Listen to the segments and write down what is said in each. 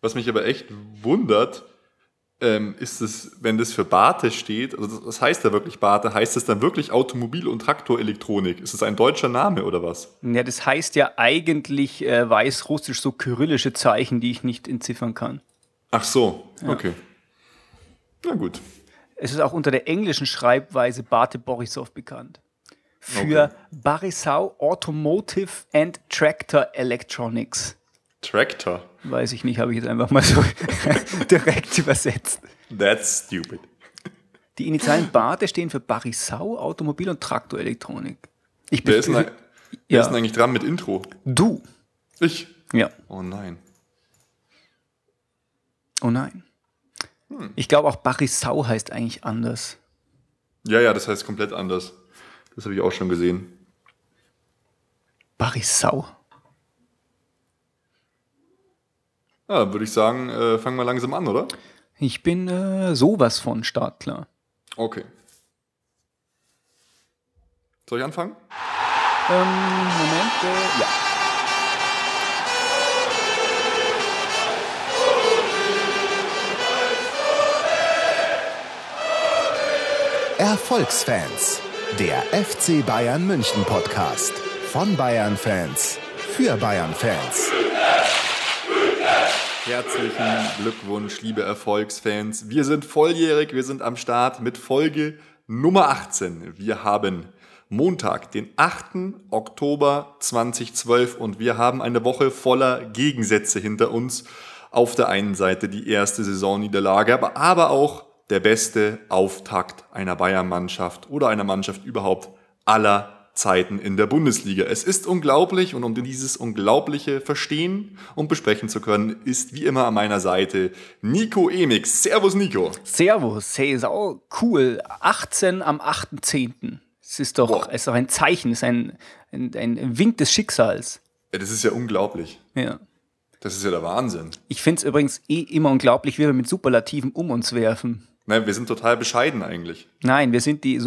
Was mich aber echt wundert, ähm, ist es, wenn das für Bate steht, also das heißt ja wirklich Bate, heißt es dann wirklich Automobil- und Traktorelektronik? Ist es ein deutscher Name oder was? Ja, das heißt ja eigentlich äh, weißrussisch so kyrillische Zeichen, die ich nicht entziffern kann. Ach so, okay. Na gut. Es ist auch unter der englischen Schreibweise Bate Borisov bekannt. Für Okay. Barisau Automotive and Tractor Electronics. Tractor. Weiß ich nicht, habe ich jetzt einfach mal so direkt übersetzt. That's stupid. Die Initialen BATE stehen für Barisau Automobil- und Traktorelektronik. Ich Wer ist, denn, wer ist ja, denn eigentlich dran mit Intro? du. Ich. Ja. Oh nein. Oh nein. Hm. Ich glaube auch Barisau heißt eigentlich anders. Ja, ja, das heißt komplett anders. Das habe ich auch schon gesehen. Barisau. Ja, würde ich sagen, äh, fangen wir langsam an, oder? Ich bin äh, sowas von startklar. Okay. Soll ich anfangen? Ähm, Moment, äh, ja. Erfolgsfans, der FC Bayern München Podcast von Bayern Fans für Bayern Fans. Herzlichen Glückwunsch, liebe Erfolgsfans. Wir sind volljährig, wir sind am Start mit Folge Nummer 18. Wir haben Montag, den 8. Oktober 2012 und wir haben eine Woche voller Gegensätze hinter uns. Auf der einen Seite die erste Saisonniederlage, aber, aber auch der beste Auftakt einer Bayern-Mannschaft oder einer Mannschaft überhaupt aller Zeiten in der Bundesliga. Es ist unglaublich und um dieses Unglaubliche verstehen und besprechen zu können, ist wie immer an meiner Seite Nico Emix. Servus Nico. Servus, hey, ist auch cool. 18 am 8.10. Es ist doch, Boah. es ist doch ein Zeichen, es ist ein, ein, ein Wink des Schicksals. Ja, das ist ja unglaublich. Ja. Das ist ja der Wahnsinn. Ich finde es übrigens eh immer unglaublich, wie wir mit Superlativen um uns werfen. Ne, wir sind total bescheiden eigentlich. Nein, wir sind die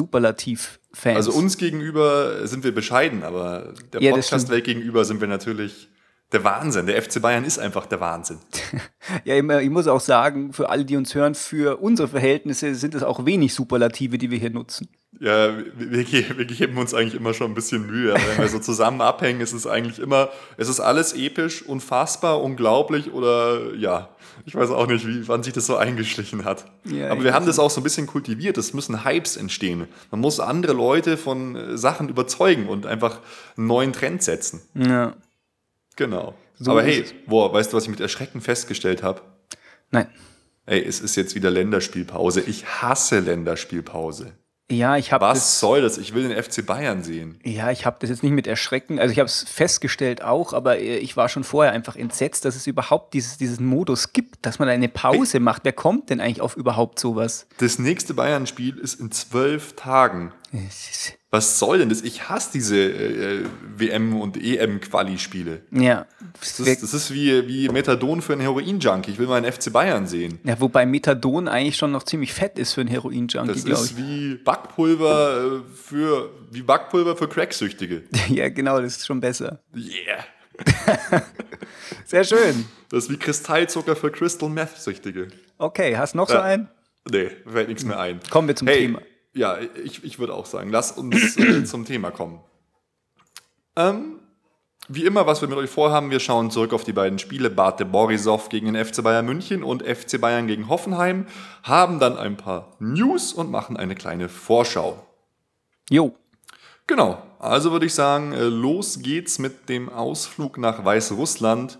Superlativ-Fans. Also uns gegenüber sind wir bescheiden, aber der Ja, Podcast-Welt gegenüber sind wir natürlich der Wahnsinn. Der FC Bayern ist einfach der Wahnsinn. Ja, ich muss auch sagen, für alle, die uns hören, für unsere Verhältnisse sind es auch wenig Superlative, die wir hier nutzen. Ja, wir, wir, ge- wir geben uns eigentlich immer schon ein bisschen Mühe. Wenn wir so zusammen abhängen, ist es eigentlich immer, es ist alles episch, unfassbar, unglaublich oder ja, ich weiß auch nicht, wie, wann sich das so eingeschlichen hat. Ja, Aber wir haben das auch so ein bisschen kultiviert. Es müssen Hypes entstehen. Man muss andere Leute von äh, Sachen überzeugen und einfach einen neuen Trend setzen. Ja. Genau. So Aber hey, boah, weißt du, was ich mit Erschrecken festgestellt habe? Nein. Ey, es ist jetzt wieder Länderspielpause. Ich hasse Länderspielpause. Ja, ich habe Was das. soll das? Ich will den FC Bayern sehen. Ja, ich habe das jetzt nicht mit Erschrecken, also ich habe es festgestellt auch, aber äh, ich war schon vorher einfach entsetzt, dass es überhaupt dieses, diesen Modus gibt, dass man eine Pause macht. Wer kommt denn eigentlich auf überhaupt sowas? Das nächste Bayern-Spiel ist in zwölf Tagen. Es ist- Was soll denn das? Ich hasse diese äh, WM- und EM-Quali-Spiele. Ja, Das ist, das ist wie, wie Methadon für einen Heroin-Junkie. Ich will meinen FC Bayern sehen. ja, wobei Methadon eigentlich schon noch ziemlich fett ist für einen Heroin-Junkie, Das glaube ist wie Backpulver äh, für wie Backpulver für Cracksüchtige. ich. Ja, genau, das ist schon besser. Yeah. Sehr schön. Das ist wie Kristallzucker für Crystal Meth-Süchtige. Okay, hast noch so Ja. einen? Nee, fällt nichts mehr ein. Kommen wir zum hey, Thema. Ja, ich, ich würde auch sagen, lass uns äh, zum Thema kommen. Ähm, wie immer, was wir mit euch vorhaben, wir schauen zurück auf die beiden Spiele Bate Borisov gegen den FC Bayern München und FC Bayern gegen Hoffenheim, haben dann ein paar News und machen eine kleine Vorschau. Jo, Genau, also würde ich sagen, äh, los geht's mit dem Ausflug nach Weißrussland.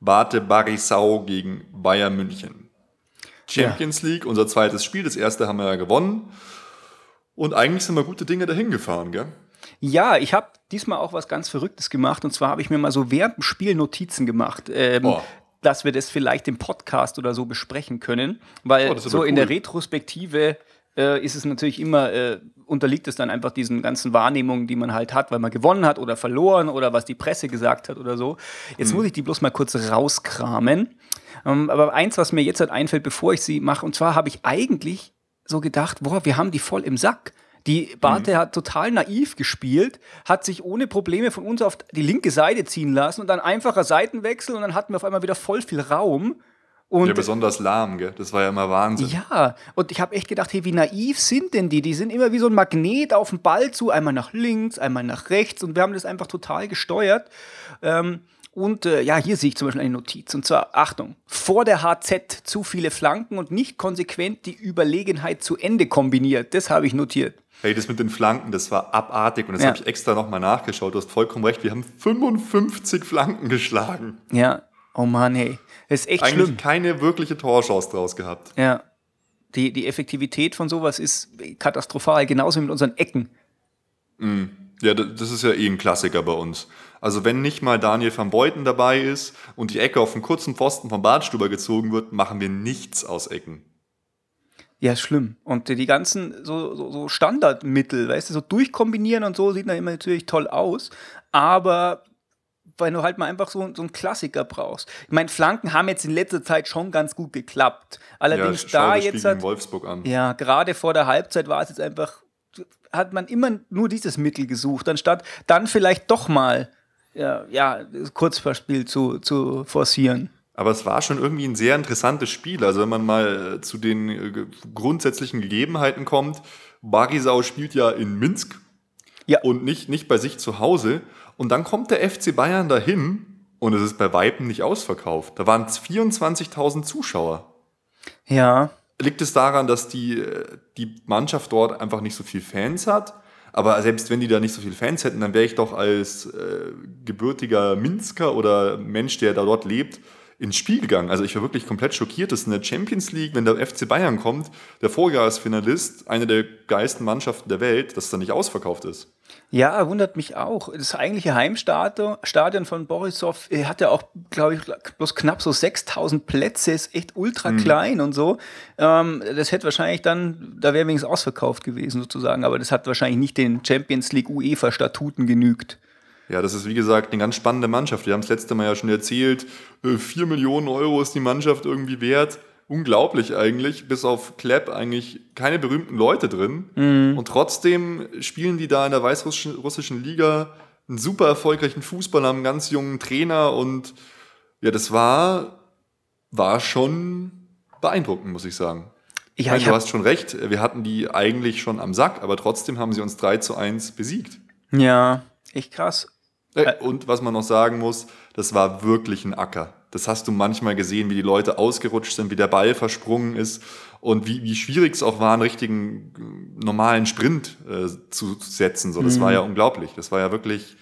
Bate Borisov gegen Bayern München. Champions League, unser zweites Spiel, das erste haben wir ja gewonnen. Und eigentlich sind wir gute Dinge dahin gefahren, gell? Ja, ich habe diesmal auch was ganz Verrücktes gemacht. Und zwar habe ich mir mal so während dem Spiel Notizen gemacht, ähm, Oh. dass wir das vielleicht im Podcast oder so besprechen können. Weil Oh, so aber in der cool. Retrospektive äh, ist es natürlich immer, äh, unterliegt es dann einfach diesen ganzen Wahrnehmungen, die man halt hat, weil man gewonnen hat oder verloren oder was die Presse gesagt hat oder so. Jetzt Hm. muss ich die bloß mal kurz rauskramen. Ähm, aber eins, was mir jetzt halt einfällt, bevor ich sie mache, und zwar habe ich eigentlich so gedacht, boah, wir haben die voll im Sack. Die Barte hat total naiv gespielt, hat sich ohne Probleme von uns auf die linke Seite ziehen lassen und dann einfacher Seitenwechsel und dann hatten wir auf einmal wieder voll viel Raum. Und ja, besonders lahm, gell? Das war ja immer Wahnsinn. Ja, und ich habe echt gedacht, hey, wie naiv sind denn die? Die sind immer wie so ein Magnet auf den Ball zu, einmal nach links, einmal nach rechts und wir haben das einfach total gesteuert. Ähm, und äh, ja, hier sehe ich zum Beispiel eine Notiz. Und zwar, Achtung, vor der HZ zu viele Flanken und nicht konsequent die Überlegenheit zu Ende kombiniert. Das habe ich notiert. Hey, das mit den Flanken, das war abartig und das Ja. habe ich extra nochmal nachgeschaut. Du hast vollkommen recht, wir haben 55 Flanken geschlagen. Ja, oh Mann, hey. Das ist echt Eigentlich schlimm. keine wirkliche Torchance draus gehabt. Ja. Die, die Effektivität von sowas ist katastrophal, genauso mit unseren Ecken. Ja, da- das ist ja eh ein Klassiker bei uns. Also wenn nicht mal Daniel van Beuten dabei ist und die Ecke auf einen kurzen Pfosten vom Bartstuber gezogen wird, machen wir nichts aus Ecken. Ja, schlimm. Und die ganzen so, so, so Standardmittel, weißt du, so durchkombinieren und so sieht dann immer natürlich toll aus. Aber wenn du halt mal einfach so, so einen Klassiker brauchst. Ich meine, Flanken haben jetzt in letzter Zeit schon ganz gut geklappt. Allerdings ja, da jetzt hat, Wolfsburg an. ja, gerade vor der Halbzeit war es jetzt einfach, hat man immer nur dieses Mittel gesucht, anstatt dann vielleicht doch mal ja, ja, Kurzverspiel zu, zu forcieren. Aber es war schon irgendwie ein sehr interessantes Spiel. Also wenn man mal äh, zu den äh, grundsätzlichen Gegebenheiten kommt, Barisau spielt ja in Minsk Ja. und nicht, nicht bei sich zu Hause. Und dann kommt der FC Bayern dahin und es ist bei Weitem nicht ausverkauft. Da waren 24.000 Zuschauer. Ja, Liegt es daran, dass die, äh, die Mannschaft dort einfach nicht so viel Fans hat? Aber selbst wenn die da nicht so viele Fans hätten, dann wäre ich doch als äh, gebürtiger Minsker oder Mensch, der da dort lebt, ins Spiel gegangen. Also ich war wirklich komplett schockiert, dass in der Champions League, wenn der FC Bayern kommt, der Vorjahresfinalist, eine der geilsten Mannschaften der Welt, dass da nicht ausverkauft ist. Ja, wundert mich auch. Das eigentliche Heimstadion Stadion von Borisov hat ja auch, glaube ich, bloß knapp so 6000 Plätze, ist echt ultra klein und so. Ähm, das hätte wahrscheinlich dann, da wäre wenigstens ausverkauft gewesen sozusagen, aber das hat wahrscheinlich nicht den Champions League UEFA-Statuten genügt. Ja, das ist wie gesagt eine ganz spannende Mannschaft. Wir haben es letzte Mal ja schon erzählt, äh, 4 Millionen Euro ist die Mannschaft irgendwie wert. Unglaublich eigentlich, bis auf Klepp eigentlich keine berühmten Leute drin. Und trotzdem spielen die da in der weißrussischen russischen Liga einen super erfolgreichen Fußball, haben einen ganz jungen Trainer und ja, das war, war schon beeindruckend, muss ich sagen. Ich meine, ich du hast schon recht, wir hatten die eigentlich schon am Sack, aber trotzdem haben sie uns 3 zu 1 besiegt. Ja, echt krass. Äh, Und was man noch sagen muss, das war wirklich ein Acker. Das hast du manchmal gesehen, wie die Leute ausgerutscht sind, wie der Ball versprungen ist und wie, wie schwierig es auch war, einen richtigen äh, normalen Sprint äh, zu setzen. So, das war ja unglaublich. Das war ja wirklich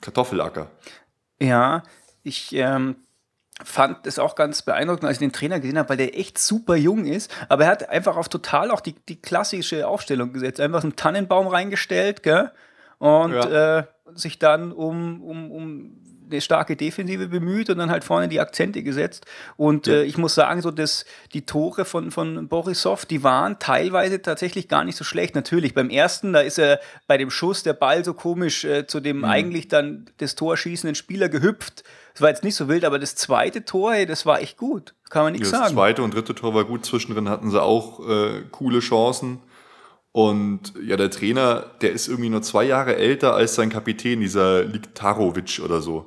Kartoffelacker. Ja, ich ähm, fand es auch ganz beeindruckend, als ich den Trainer gesehen habe, weil der echt super jung ist. Aber er hat einfach auf total auch die, die klassische Aufstellung gesetzt. Einfach einen Tannenbaum reingestellt, gell? Und Ja. äh, sich dann um, um, um eine starke Defensive bemüht und dann halt vorne die Akzente gesetzt. Und Ja. äh, ich muss sagen, so dass die Tore von, von Borisov, die waren teilweise tatsächlich gar nicht so schlecht. Natürlich, beim ersten, da ist er bei dem Schuss der Ball so komisch äh, zu Mhm. dem eigentlich dann das Tor schießenden Spieler gehüpft. Das war jetzt nicht so wild, aber das zweite Tor, ey, das war echt gut. Kann man nichts Das sagen. zweite und dritte Tor war gut. Zwischendrin hatten sie auch äh, coole Chancen. Und ja, der Trainer, der ist irgendwie nur zwei Jahre älter als sein Kapitän, dieser Liktarovic oder so.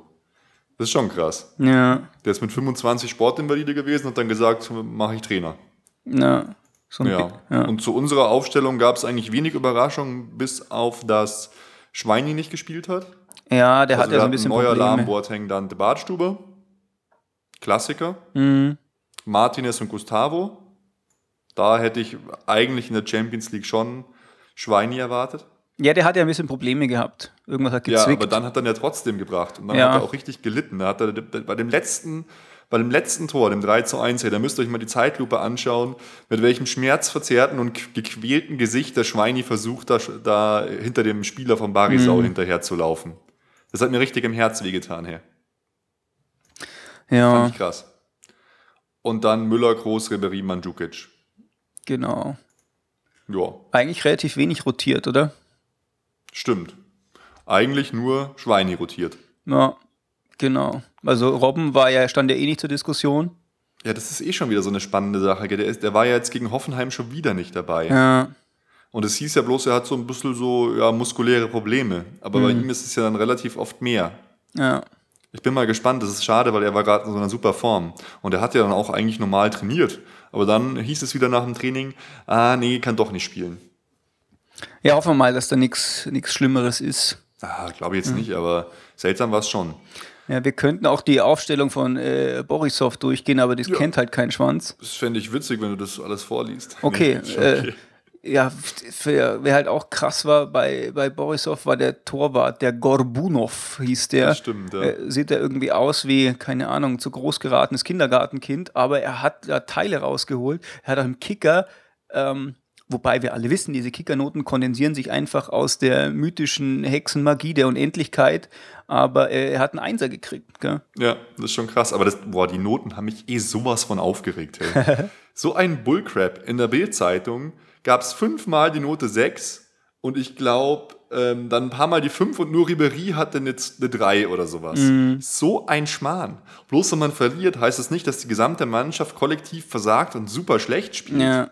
Das ist schon krass. Ja, Der ist mit 25 Sportinvalide gewesen und hat dann gesagt, mache ich Trainer. ja. So ein Ja. Ja. Und zu unserer Aufstellung gab es eigentlich wenig Überraschungen, bis auf das Schweini nicht gespielt hat. ja, der Also hat ja so ein bisschen neuer Probleme. Boateng, Dante Bartstube. Klassiker. Mhm. Martinez und Gustavo. Da hätte ich eigentlich in der Champions League schon Schweini erwartet. Ja, der hat ja ein bisschen Probleme gehabt. Irgendwas hat Ja, gezwickt. aber dann hat er ihn ja trotzdem gebracht. Und dann Ja. hat er auch richtig gelitten. Da hat er bei dem letzten, bei dem letzten Tor, dem 3 zu 1, da müsst ihr euch mal die Zeitlupe anschauen, mit welchem schmerzverzerrten und gequälten Gesicht der Schweini versucht, da, da hinter dem Spieler von Barisau Mhm. hinterher zu laufen. Das hat mir richtig im Herz wehgetan, her. ja, Fand ich krass. Und dann Müller, Groß, Ribery, Mandzukic. Genau. Ja, Eigentlich relativ wenig rotiert, oder? stimmt. Eigentlich nur Schweini rotiert. Ja, genau. Also Robben war ja, stand ja eh nicht zur Diskussion. Ja, das ist eh schon wieder so eine spannende Sache. Der, ist, der war ja jetzt gegen Hoffenheim schon wieder nicht dabei. Ja, Und es hieß ja bloß, er hat so ein bisschen so ja, muskuläre Probleme. Aber bei Mhm. ihm ist es ja dann relativ oft mehr. ja. Ich bin mal gespannt, das ist schade, weil er war gerade in so einer super Form. Und er hat ja dann auch eigentlich normal trainiert. Aber dann hieß es wieder nach dem Training, ah nee, kann doch nicht spielen. Ja, hoffen wir mal, dass da nichts Schlimmeres ist. Ah, glaube ich jetzt nicht, aber seltsam war es schon. Ja, wir könnten auch die Aufstellung von äh, Borisov durchgehen, aber das Ja. kennt halt kein Schwanz. Das fände ich witzig, wenn du das alles vorliest. Okay, Nee, schon äh, ja, für, wer halt auch krass war bei, bei Borisov, war der Torwart, der Gorbunov hieß der. Das stimmt, ja. Äh, sieht er irgendwie aus wie, keine Ahnung, zu groß geratenes Kindergartenkind, aber er hat da Teile rausgeholt. Er hat auch im Kicker, ähm, wobei wir alle wissen, diese Kickernoten kondensieren sich einfach aus der mythischen Hexenmagie der Unendlichkeit, aber äh, er hat einen Einser gekriegt. Gell? Ja, das ist schon krass. Aber das, boah, die Noten haben mich eh sowas von aufgeregt. Hey. so ein Bullcrap. In der Bild-Zeitung gab es fünfmal die Note 6 und ich glaube, ähm, dann ein paar Mal die 5 und nur Ribery hatte eine, eine 3 oder sowas. So ein Schmarrn. Bloß wenn man verliert, heißt es nicht, dass die gesamte Mannschaft kollektiv versagt und super schlecht spielt. Ja.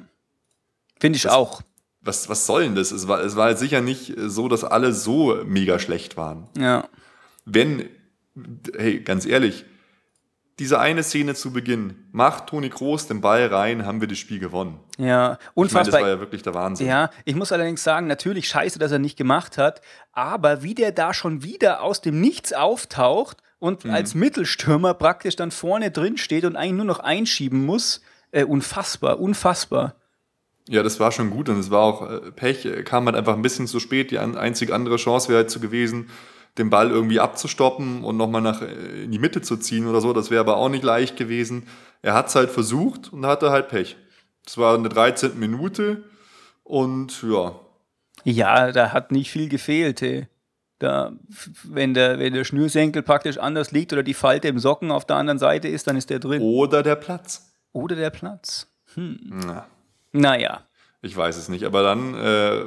Finde ich auch. Was, was soll denn das? Es war, es war sicher nicht so, dass alle so mega schlecht waren. Ja. wenn, hey, ganz ehrlich, diese eine Szene zu Beginn, macht Toni Kroos den Ball rein, haben wir das Spiel gewonnen. Ja, Ich meine, das unfassbar. war ja wirklich der Wahnsinn. Ja, ich muss allerdings sagen, natürlich scheiße, dass er nicht gemacht hat, aber wie der da schon wieder aus dem Nichts auftaucht und als Mittelstürmer praktisch dann vorne drin steht und eigentlich nur noch einschieben muss, äh, unfassbar, unfassbar. Ja, das war schon gut und es war auch äh, Pech, kam halt einfach ein bisschen zu spät. Die an, einzige andere Chance wäre halt so gewesen, den Ball irgendwie abzustoppen und nochmal nach äh, in die Mitte zu ziehen oder so. Das wäre aber auch nicht leicht gewesen. Er hat es halt versucht und hatte halt Pech. Das war eine 13. Minute und ja, Ja, da hat nicht viel gefehlt. Ey. Da, wenn, der, wenn der Schnürsenkel praktisch anders liegt oder die Falte im Socken auf der anderen Seite ist, dann ist der drin. oder der Platz. Oder der Platz. Na, Naja. Ich weiß es nicht, aber dann äh,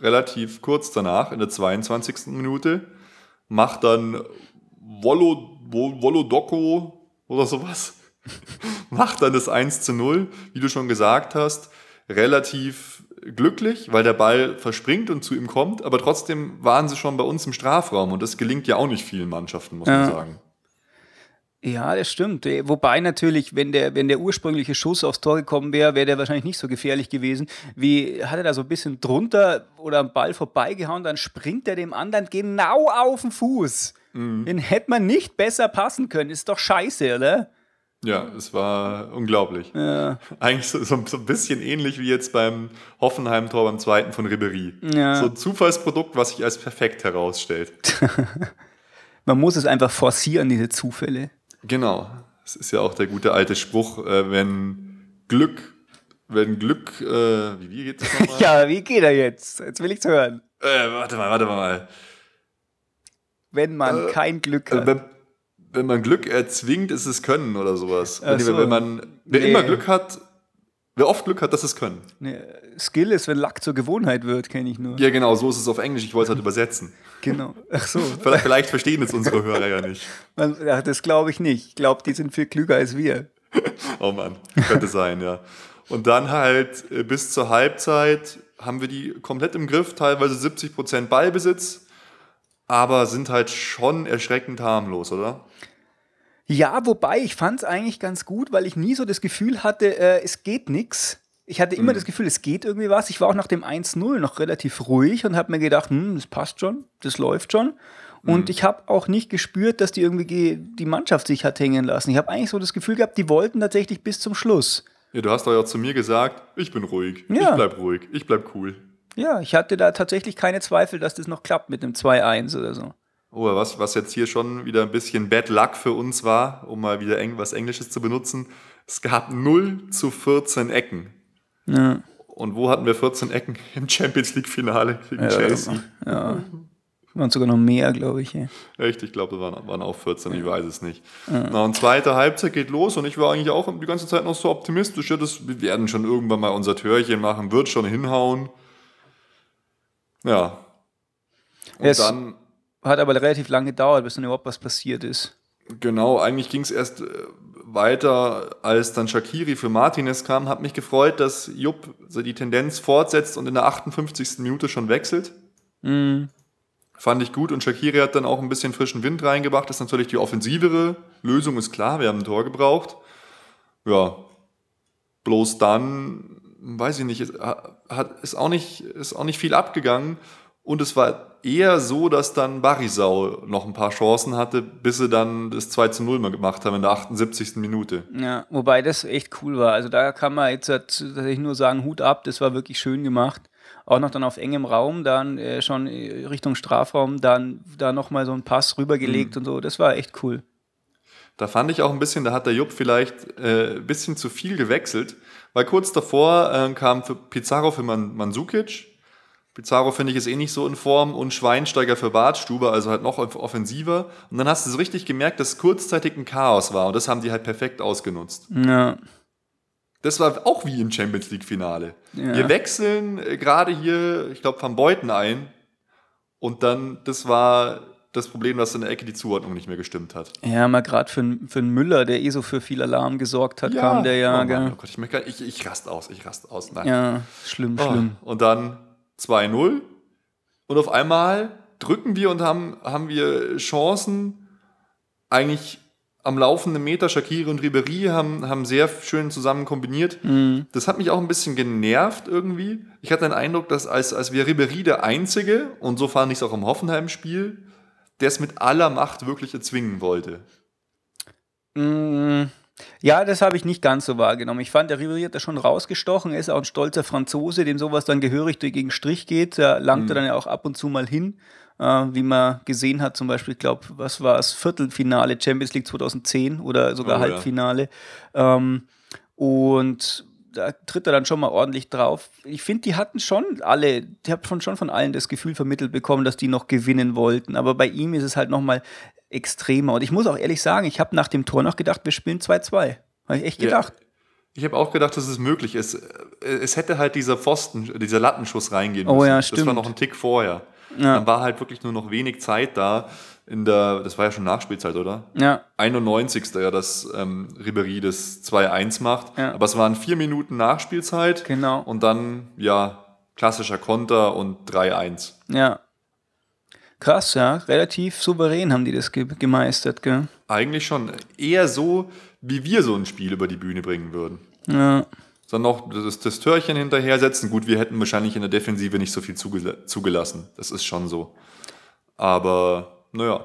relativ kurz danach, in der 22. Minute, macht dann Volo, Vo- Volodoko oder sowas, macht dann das 1 zu 0, wie du schon gesagt hast, relativ glücklich, weil der Ball verspringt und zu ihm kommt, aber trotzdem waren sie schon bei uns im Strafraum und das gelingt ja auch nicht vielen Mannschaften, muss man Ja. sagen. Ja, das stimmt. Eh, Wobei natürlich, wenn der, wenn der ursprüngliche Schuss aufs Tor gekommen wäre, wäre der wahrscheinlich nicht so gefährlich gewesen. Wie hat er da so ein bisschen drunter oder am Ball vorbeigehauen, dann springt er dem anderen genau auf den Fuß. Den hätte man nicht besser passen können. Ist doch scheiße, oder? Ja, es war unglaublich. Eigentlich so, so, so ein bisschen ähnlich wie jetzt beim Hoffenheim-Tor beim zweiten von Ribery. Ja. So ein Zufallsprodukt, was sich als perfekt herausstellt. Man muss es einfach forcieren, diese Zufälle. Genau. Es ist ja auch der gute alte Spruch, äh, wenn Glück, wenn Glück, äh, wie, wie geht's nochmal? Ja, wie geht er jetzt? Jetzt will ich's hören. Äh, warte mal, warte mal. Wenn man Äh, kein Glück Äh, hat. wenn, wenn man Glück erzwingt, ist es Können oder sowas. Wenn, so. wenn man, wer Nee. immer Glück hat, wer oft Glück hat, das ist Können. Ne, Skill ist, wenn Lack zur Gewohnheit wird, kenne ich nur. Ja, genau, so ist es auf Englisch. Ich wollte es halt übersetzen. Genau. Ach so. Vielleicht, vielleicht verstehen es unsere Hörer ja nicht. Man, ja, das glaube ich nicht. Ich glaube, die sind viel klüger als wir. Oh Mann, könnte sein, ja. Und dann halt äh, bis zur Halbzeit haben wir die komplett im Griff, teilweise 70% Ballbesitz, aber sind halt schon erschreckend harmlos, oder? Ja, wobei ich fand es eigentlich ganz gut, weil ich nie so das Gefühl hatte, äh, es geht nix. Ich hatte immer das Gefühl, es geht irgendwie was. Ich war auch nach dem 1-0 noch relativ ruhig und habe mir gedacht, hm, das passt schon, das läuft schon. Und ich habe auch nicht gespürt, dass die irgendwie ge- die Mannschaft sich hat hängen lassen. Ich habe eigentlich so das Gefühl gehabt, die wollten tatsächlich bis zum Schluss. Ja, du hast doch ja zu mir gesagt, ich bin ruhig, Ja. ich bleib ruhig, ich bleib cool. Ja, ich hatte da tatsächlich keine Zweifel, dass das noch klappt mit einem 2-1 oder so. Oh, was, was jetzt hier schon wieder ein bisschen Bad Luck für uns war, um mal wieder eng, was Englisches zu benutzen. Es gab 0 zu 14 Ecken. Ja. Und wo hatten wir 14 Ecken? Im Champions League-Finale gegen Chelsea. Waren sogar noch mehr, glaube ich. Echt, ich glaube, da waren, waren auch 14, ich weiß es nicht. Na, und zweite Halbzeit geht los und ich war eigentlich auch die ganze Zeit noch so optimistisch. Ja, das, wir werden schon irgendwann mal unser Türchen machen, wird schon hinhauen. Ja. Und Es- dann, Hat aber relativ lange gedauert, bis dann überhaupt was passiert ist. genau, eigentlich ging es erst äh, weiter, als dann Shakiri für Martinez kam. Hat mich gefreut, dass Jupp die Tendenz fortsetzt und in der 58. Minute schon wechselt. Fand ich gut und Shakiri hat dann auch ein bisschen frischen Wind reingebracht. Das ist natürlich die offensivere Lösung, ist klar. Wir haben ein Tor gebraucht. Ja, bloß dann, weiß ich nicht, hat, ist, auch nicht, ist auch nicht viel abgegangen. Und es war eher so, dass dann Barisau noch ein paar Chancen hatte, bis sie dann das 2 zu 0 mal gemacht haben in der 78. Minute. Ja, wobei das echt cool war. Also da kann man jetzt tatsächlich nur sagen, Hut ab, das war wirklich schön gemacht auch noch dann auf engem Raum, dann äh, schon äh, Richtung Strafraum, dann da nochmal so einen Pass rübergelegt mhm. und so. Das war echt cool. Da fand ich auch ein bisschen, da hat der Jupp vielleicht äh, ein bisschen zu viel gewechselt, weil kurz davor äh, kam für Pizarro für Man Mandzukic. Pizarro finde ich ist eh nicht so in Form und Schweinsteiger für Bartstube, also halt noch offensiver. Und dann hast du so richtig gemerkt, dass kurzzeitig ein Chaos war und das haben die halt perfekt ausgenutzt. Ja. Das war auch wie im Champions League-Finale. Ja. Wir wechseln äh, gerade hier, ich glaube, Van Beuten ein. Und dann, das war das Problem, dass in der Ecke die Zuordnung nicht mehr gestimmt hat. Ja, mal gerade für, für einen Müller, der eh so für viel Alarm gesorgt hat, ja. kam der ja. Oh, Mann, oh Gott, ich, ich, ich rast aus, ich rast aus. Nein. Ja, schlimm, oh. schlimm. Und dann 2-0. Und auf einmal drücken wir und haben, haben wir Chancen, eigentlich am laufenden Meter. Shakiri und Ribery haben, haben sehr schön zusammen kombiniert. Mhm. Das hat mich auch ein bisschen genervt irgendwie. Ich hatte den Eindruck, dass als, als wir Ribery der Einzige, und so fand ich es auch im Hoffenheim-Spiel, der es mit aller Macht wirklich erzwingen wollte. Mhm. Ja, das habe ich nicht ganz so wahrgenommen. Ich fand, der Ribery hat da schon rausgestochen. Er ist auch ein stolzer Franzose, dem sowas dann gehörig gegen Strich geht. Da langt mhm. er dann ja auch ab und zu mal hin äh, wie man gesehen hat, zum Beispiel, ich glaube, was war es, Viertelfinale Champions League 2010 oder sogar oh, Halbfinale. Ja. Ähm, und da tritt er dann schon mal ordentlich drauf. Ich finde, die hatten schon alle, die haben schon von allen das Gefühl vermittelt bekommen, dass die noch gewinnen wollten. Aber bei ihm ist es halt noch mal extremer. Und ich muss auch ehrlich sagen, ich habe nach dem Tor noch gedacht, wir spielen 2-2. Habe ich echt gedacht. Ja. Ich habe auch gedacht, dass es möglich ist. Es hätte halt dieser Pfosten, dieser Lattenschuss reingehen müssen. Oh ja, stimmt. Das war noch ein Tick vorher. Ja. Dann war halt wirklich nur noch wenig Zeit da. In der, das war ja schon Nachspielzeit, oder? Ja. 91. ja, dass ähm, Ribery das 2-1 macht. Ja. Aber es waren vier Minuten Nachspielzeit. Genau. Und dann, ja, klassischer Konter und 3-1. Ja. Krass, ja. Relativ souverän haben die das ge gemeistert, gell? Eigentlich schon. Eher so, wie wir so ein Spiel über die Bühne bringen würden. Ja sondern noch das, das Törchen hinterher setzen. Gut, wir hätten wahrscheinlich in der Defensive nicht so viel zugelassen. Das ist schon so. Aber naja.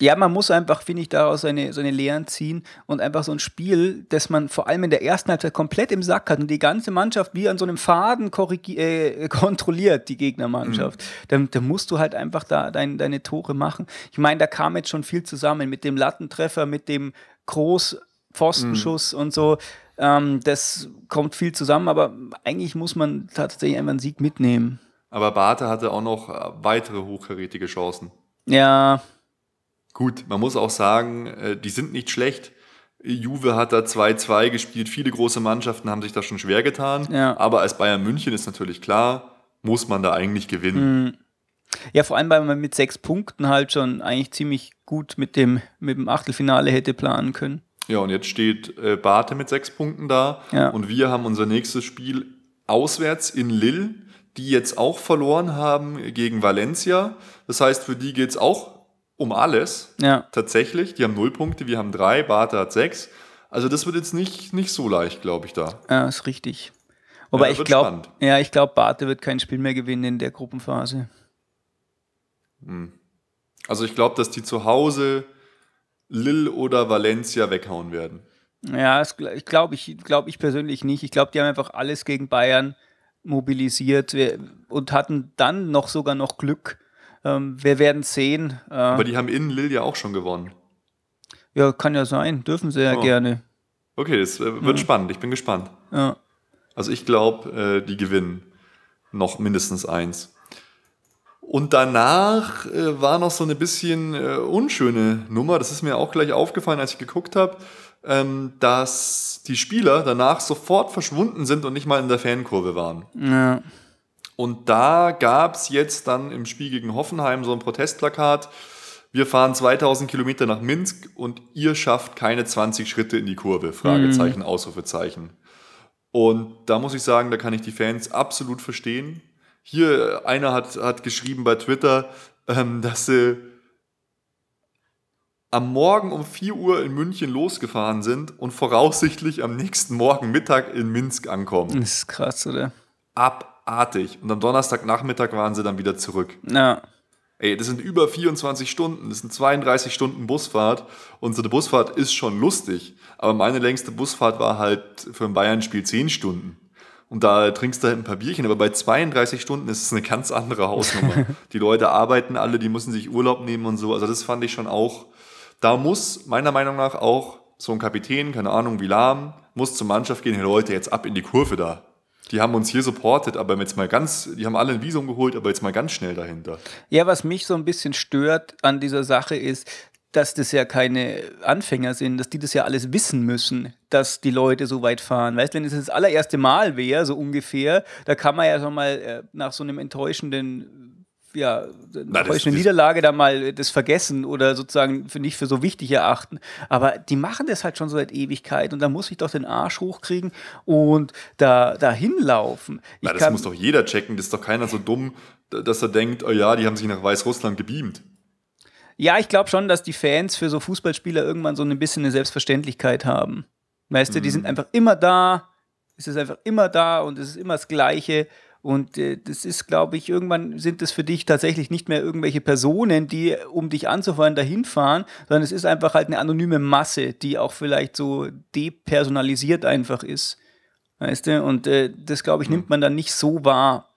Ja, man muss einfach, finde ich, daraus seine, seine Lehren ziehen und einfach so ein Spiel, das man vor allem in der ersten Halbzeit komplett im Sack hat und die ganze Mannschaft wie an so einem Faden äh, kontrolliert, die Gegnermannschaft. Mhm. Dann, dann, musst du halt einfach da dein, deine Tore machen. Ich meine, da kam jetzt schon viel zusammen mit dem Lattentreffer, mit dem Großpfostenschuss mhm. und so. Ähm, das kommt viel zusammen, aber eigentlich muss man tatsächlich einfach einen Sieg mitnehmen. Aber Barte hatte auch noch weitere hochkarätige Chancen. Ja. Gut, man muss auch sagen, äh, die sind nicht schlecht. Juve hat da 2-2 gespielt. Viele große Mannschaften haben sich da schon schwer getan. Ja. Aber als Bayern München ist natürlich klar, muss man da eigentlich gewinnen. Mhm. Ja, vor allem, weil man mit sechs Punkten halt schon eigentlich ziemlich gut mit dem, mit dem Achtelfinale hätte planen können. Ja, und jetzt steht äh, Bate mit sechs Punkten da. Ja. Und wir haben unser nächstes Spiel auswärts in Lille, die jetzt auch verloren haben gegen Valencia. Das heißt, für die geht es auch um alles. Ja. Tatsächlich. Die haben null Punkte, wir haben drei, Bate hat sechs. Also das wird jetzt nicht, nicht so leicht, glaube ich, da. Ja, ist richtig. Aber ja, ich glaube, ja, ich glaube, Bate wird kein Spiel mehr gewinnen in der Gruppenphase. Hm. Also ich glaube, dass die zu Hause Lille oder Valencia weghauen werden. Ja, das ich glaube ich, glaub ich persönlich nicht. Ich glaube, die haben einfach alles gegen Bayern mobilisiert und hatten dann noch sogar noch Glück. Ähm, wir werden sehen. Äh, Aber die haben in Lille ja auch schon gewonnen. Ja, kann ja sein. Dürfen sie ja oh. gerne. Okay, das äh, wird ja. spannend. Ich bin gespannt. Ja. Also ich glaube, äh, die gewinnen noch mindestens eins. Und danach äh, war noch so eine bisschen äh, unschöne Nummer. Das ist mir auch gleich aufgefallen, als ich geguckt habe, ähm, dass die Spieler danach sofort verschwunden sind und nicht mal in der Fankurve waren. Ja. Und da gab es jetzt dann im Spiel gegen Hoffenheim so ein Protestplakat. Wir fahren 2000 Kilometer nach Minsk und ihr schafft keine 20 Schritte in die Kurve. Fragezeichen, mhm. Ausrufezeichen. Und da muss ich sagen, da kann ich die Fans absolut verstehen. Hier, einer hat, hat geschrieben bei Twitter, ähm, dass sie am Morgen um 4 Uhr in München losgefahren sind und voraussichtlich am nächsten Morgen Mittag in Minsk ankommen. Das ist krass, oder? Abartig. Und am Donnerstagnachmittag waren sie dann wieder zurück. Ja. Ey, das sind über 24 Stunden, das sind 32 Stunden Busfahrt. Unsere Busfahrt ist schon lustig, aber meine längste Busfahrt war halt für ein Bayern-Spiel 10 Stunden. Und da trinkst du halt ein paar Bierchen, aber bei 32 Stunden ist es eine ganz andere Hausnummer. die Leute arbeiten alle, die müssen sich Urlaub nehmen und so. Also das fand ich schon auch. Da muss meiner Meinung nach auch so ein Kapitän, keine Ahnung wie lahm, muss zur Mannschaft gehen, hey Leute, jetzt ab in die Kurve da. Die haben uns hier supportet, aber jetzt mal ganz, die haben alle ein Visum geholt, aber jetzt mal ganz schnell dahinter. Ja, was mich so ein bisschen stört an dieser Sache ist, dass das ja keine Anfänger sind, dass die das ja alles wissen müssen, dass die Leute so weit fahren. Weißt, wenn es das allererste Mal wäre, so ungefähr, da kann man ja schon mal äh, nach so einem enttäuschenden, ja, Na, das- das- Niederlage da mal das vergessen oder sozusagen für nicht für so wichtig erachten. Aber die machen das halt schon so seit Ewigkeit und da muss ich doch den Arsch hochkriegen und da, da hinlaufen. Ich Na, das kann- muss doch jeder checken. Das ist doch keiner so dumm, dass er denkt, oh ja, die haben sich nach Weißrussland gebeamt. Ja, ich glaube schon, dass die Fans für so Fußballspieler irgendwann so ein bisschen eine Selbstverständlichkeit haben. Weißt du, die sind einfach immer da, es ist einfach immer da und es ist immer das Gleiche. Und äh, das ist, glaube ich, irgendwann sind es für dich tatsächlich nicht mehr irgendwelche Personen, die, um dich anzufahren, dahin fahren, sondern es ist einfach halt eine anonyme Masse, die auch vielleicht so depersonalisiert einfach ist. Weißt du? Und äh, das, glaube ich, nimmt man dann nicht so wahr.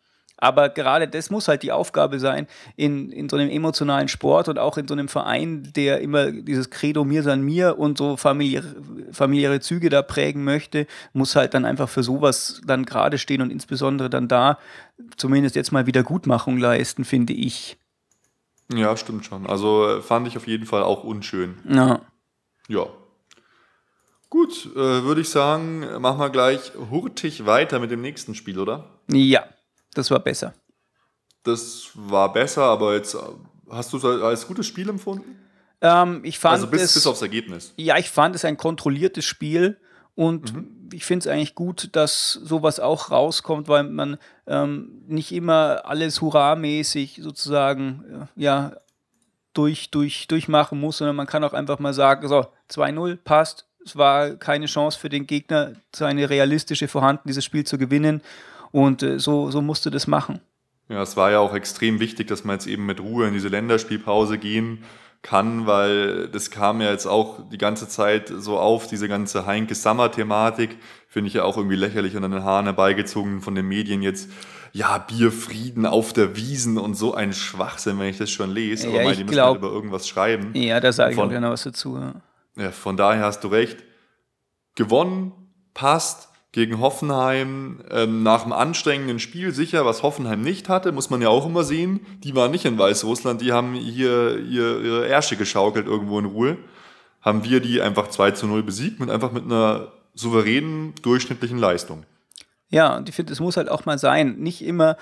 Aber gerade das muss halt die Aufgabe sein, in, in so einem emotionalen Sport und auch in so einem Verein, der immer dieses Credo mir san mir und so familiäre, familiäre Züge da prägen möchte, muss halt dann einfach für sowas dann gerade stehen und insbesondere dann da zumindest jetzt mal Wiedergutmachung leisten, finde ich. Ja, stimmt schon. Also äh, fand ich auf jeden Fall auch unschön. Ja. Ja. Gut, äh, würde ich sagen, machen wir gleich hurtig weiter mit dem nächsten Spiel, oder? Ja, das war besser. Das war besser, aber jetzt äh, hast du es als gutes Spiel empfunden? Ähm, ich fand Also bis, es, bis aufs Ergebnis. Ja, ich fand es ein kontrolliertes Spiel und ich finde es eigentlich gut, dass sowas auch rauskommt, weil man ähm, nicht immer alles hurramäßig sozusagen äh, ja, durch, durch, durchmachen muss, sondern man kann auch einfach mal sagen, so, 2-0 passt, es war keine Chance für den Gegner, seine realistische vorhanden, dieses Spiel zu gewinnen und äh, so, so musste das machen. Ja, es war ja auch extrem wichtig, dass man jetzt eben mit Ruhe in diese Länderspielpause gehen kann, weil das kam ja jetzt auch die ganze Zeit so auf, diese ganze Heinke-Sammer-Thematik, finde ich ja auch irgendwie lächerlich und an den Haaren herbeigezogen von den Medien jetzt, ja, Bierfrieden auf der Wiesen und so ein Schwachsinn, wenn ich das schon lese, Ja, aber ich die müssen glaub- halt über irgendwas schreiben. Ja, da sage ich auch gerne was dazu. Ja. Ja, von daher hast du recht. Gewonnen, passt gegen Hoffenheim ähm, nach einem anstrengenden Spiel sicher, was Hoffenheim nicht hatte, muss man ja auch immer sehen. Die waren nicht in Weißrussland, die haben hier, ihre Ärsche geschaukelt irgendwo in Ruhe. Haben wir die einfach 2 zu 0 besiegt mit einfach mit einer souveränen, durchschnittlichen Leistung. Ja, und ich finde, es muss halt auch mal sein. Nicht immer,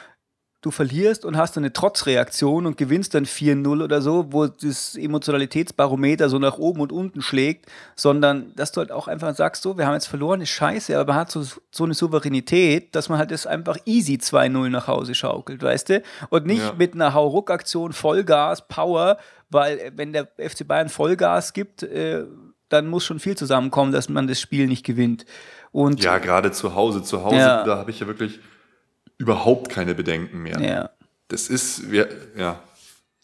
du verlierst und hast eine Trotzreaktion und gewinnst dann 4-0 oder so, wo das Emotionalitätsbarometer so nach oben und unten schlägt, sondern dass du halt auch einfach sagst, so, wir haben jetzt verloren, ist scheiße, aber man hat so, so eine Souveränität, dass man halt das einfach easy 2-0 nach Hause schaukelt, weißt du? Und nicht Ja. mit einer Hauruck-Aktion, Vollgas, Power, weil äh, wenn der FC Bayern Vollgas gibt, äh, dann muss schon viel zusammenkommen, dass man das Spiel nicht gewinnt. Und Ja, gerade zu Hause. Zu Hause, Ja. da habe ich ja wirklich überhaupt keine Bedenken mehr. ja. Das ist, wir, ja,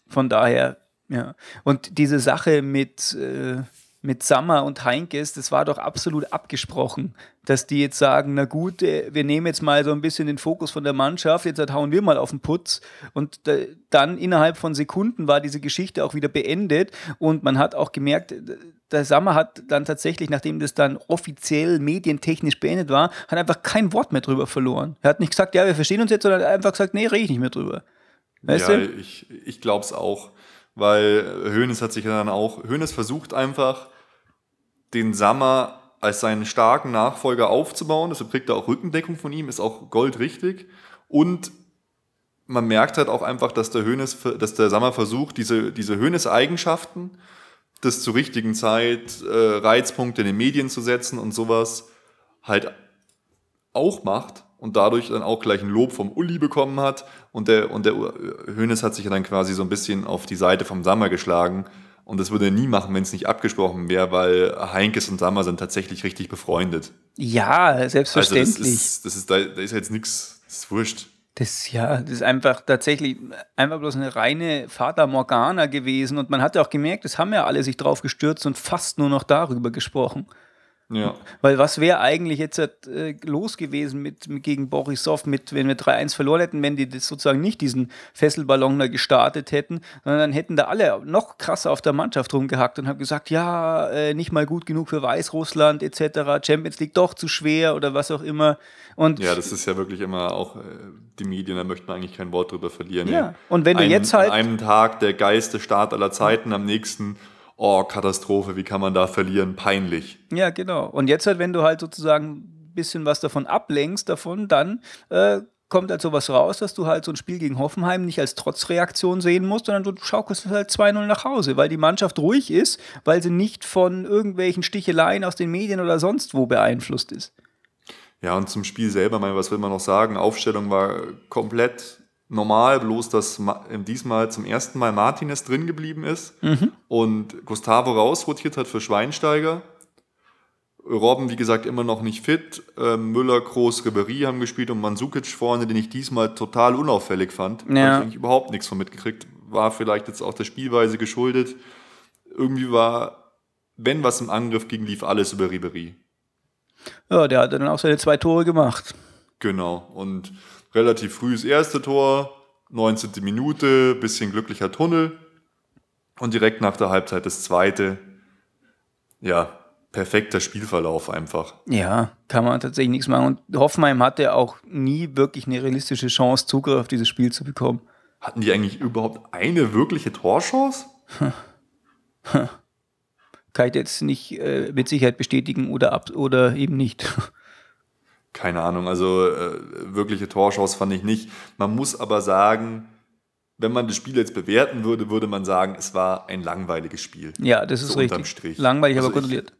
Von daher, ja. Und diese Sache mit, äh, mit Sammer und Heinkes, das war doch absolut abgesprochen, dass die jetzt sagen, na gut, äh, wir nehmen jetzt mal so ein bisschen den Fokus von der Mannschaft, jetzt hauen wir mal auf den Putz. Und äh, dann innerhalb von Sekunden war diese Geschichte auch wieder beendet und man hat auch gemerkt, äh, der Sammer hat dann tatsächlich, nachdem das dann offiziell medientechnisch beendet war, hat einfach kein Wort mehr drüber verloren. Er hat nicht gesagt, ja, wir verstehen uns jetzt, sondern er hat einfach gesagt, nee, rede ich nicht mehr drüber. Weißt ja, du? ich, ich glaube es auch. Weil Hoeneß hat sich dann auch, Hoeneß versucht einfach, den Sammer als seinen starken Nachfolger aufzubauen. Deshalb kriegt er auch Rückendeckung von ihm, ist auch goldrichtig. Und man merkt halt auch einfach, dass der Hoeneß, dass der Sammer versucht, diese, diese Hoeneß-Eigenschaften, das zur richtigen Zeit äh, Reizpunkte in den Medien zu setzen und sowas, halt auch macht. Und dadurch dann auch gleich ein Lob vom Uli bekommen hat. Und der, und der Hönes hat sich dann quasi so ein bisschen auf die Seite vom Sammer geschlagen. Und das würde er nie machen, wenn es nicht abgesprochen wäre, weil Heinkes und Sammer sind tatsächlich richtig befreundet. Ja, selbstverständlich. Also das ist, das ist, da, da ist jetzt nichts, das ist wurscht. Das, ja, das ist einfach tatsächlich einfach bloß eine reine Fata Morgana gewesen. Und man hat ja auch gemerkt, es haben ja alle sich drauf gestürzt und fast nur noch darüber gesprochen. Ja. Weil was wäre eigentlich jetzt äh, los gewesen mit, mit gegen Borisov, mit, wenn wir 3-1 verloren hätten, wenn die das sozusagen nicht diesen Fesselballon da gestartet hätten, sondern dann hätten da alle noch krasser auf der Mannschaft rumgehackt und haben gesagt, ja, äh, nicht mal gut genug für Weißrussland etc., Champions League doch zu schwer oder was auch immer. Und ja, das ist ja wirklich immer auch äh, die Medien, da möchte man eigentlich kein Wort drüber verlieren. Ja, und wenn du Ein, jetzt halt... An einem Tag der geilste Start aller Zeiten, am nächsten oh, Katastrophe, wie kann man da verlieren? Peinlich. Ja, genau. Und jetzt halt, wenn du halt sozusagen ein bisschen was davon ablenkst, davon, dann äh, kommt halt sowas raus, dass du halt so ein Spiel gegen Hoffenheim nicht als Trotzreaktion sehen musst, sondern du schaukelst halt 2-0 nach Hause, weil die Mannschaft ruhig ist, weil sie nicht von irgendwelchen Sticheleien aus den Medien oder sonst wo beeinflusst ist. Ja, und zum Spiel selber, mein, was will man noch sagen? Aufstellung war komplett normal, bloß dass diesmal zum ersten Mal Martinez drin geblieben ist Mhm. und Gustavo rausrotiert hat für Schweinsteiger. Robben, wie gesagt, immer noch nicht fit. Ähm, Müller, Kroos, Ribery haben gespielt und Mandzukic vorne, den ich diesmal total unauffällig fand. Ja. Habe ich eigentlich überhaupt nichts von mitgekriegt. War vielleicht jetzt auch der Spielweise geschuldet. Irgendwie war, wenn was im Angriff ging, lief alles über Ribery. Ja, der hat dann auch seine zwei Tore gemacht. Genau. Und relativ früh das erste Tor, 19. Minute, bisschen glücklicher Tunnel. Und direkt nach der Halbzeit das zweite. Ja, perfekter Spielverlauf einfach. Ja, kann man tatsächlich nichts machen. Und Hoffenheim hatte auch nie wirklich eine realistische Chance, Zugriff auf dieses Spiel zu bekommen. Hatten die eigentlich überhaupt eine wirkliche Torchance? Kann ich jetzt nicht äh, mit Sicherheit bestätigen oder, ab oder eben nicht. Keine Ahnung, also äh, wirkliche Torchance fand ich nicht. Man muss aber sagen, wenn man das Spiel jetzt bewerten würde, würde man sagen, es war ein langweiliges Spiel. ja, das ist So richtig. Strich. Langweilig, aber Also ich- kontrolliert.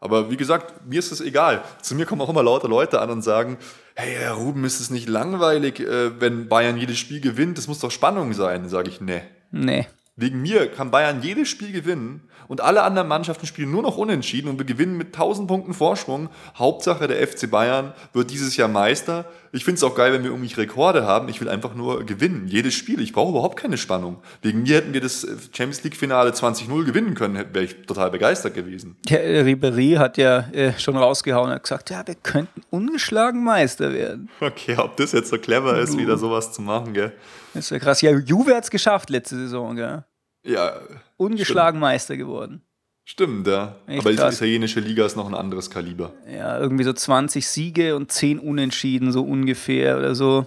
Aber wie gesagt, mir ist es egal. Zu mir kommen auch immer lauter Leute an und sagen, hey, Herr Ruben, ist es nicht langweilig, äh, wenn Bayern jedes Spiel gewinnt? Das muss doch Spannung sein. Sage ich, nee. Nee. Wegen mir kann Bayern jedes Spiel gewinnen und alle anderen Mannschaften spielen nur noch unentschieden und wir gewinnen mit 1000 Punkten Vorsprung. Hauptsache der FC Bayern wird dieses Jahr Meister. Ich finde es auch geil, wenn wir irgendwie Rekorde haben. Ich will einfach nur gewinnen. Jedes Spiel. Ich brauche überhaupt keine Spannung. Wegen mir hätten wir das äh, Champions League Finale 20-0 gewinnen können. Wäre ich total begeistert gewesen. Der äh, Ribéry hat ja äh, schon rausgehauen und gesagt, ja, wir könnten ungeschlagen Meister werden. Okay, ob das jetzt so clever ist, wieder sowas zu machen, gell? Das ist ja krass. Ja, Juve hat es geschafft letzte Saison, gell? Ja, Ungeschlagen Meister geworden. Stimmt, ja. Echt Aber die krass. italienische Liga ist noch ein anderes Kaliber. Ja, irgendwie so 20 Siege und 10 Unentschieden, so ungefähr oder so.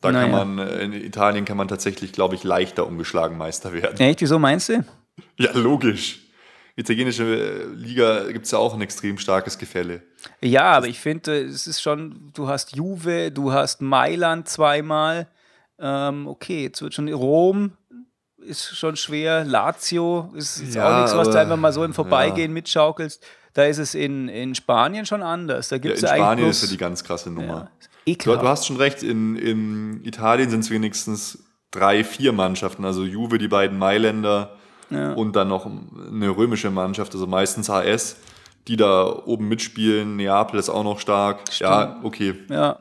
Da kann Naja. man, äh, in Italien kann man tatsächlich, glaube ich, leichter ungeschlagen Meister werden. Echt, wieso meinst du? Ja, logisch. Italienische äh, Liga gibt es ja auch ein extrem starkes Gefälle. Ja, aber ich finde, es ist schon, du hast Juve, du hast Mailand zweimal. Ähm, okay, jetzt wird schon Rom ist schon schwer. Lazio ist jetzt Ja, auch nichts, was du einfach mal so im Vorbeigehen mitschaukelst. Da ist es in, in Spanien schon anders. Da Ja, gibt in ja, Spanien eigentlich ist ja bloß, die ganz krasse Nummer. ja, Du, du hast schon recht, in, in Italien sind es wenigstens drei, vier Mannschaften, also Juve, die beiden Mailänder Ja. und dann noch eine römische Mannschaft, also meistens HS, die da oben mitspielen. Neapel ist auch noch stark. Ja, okay, ja.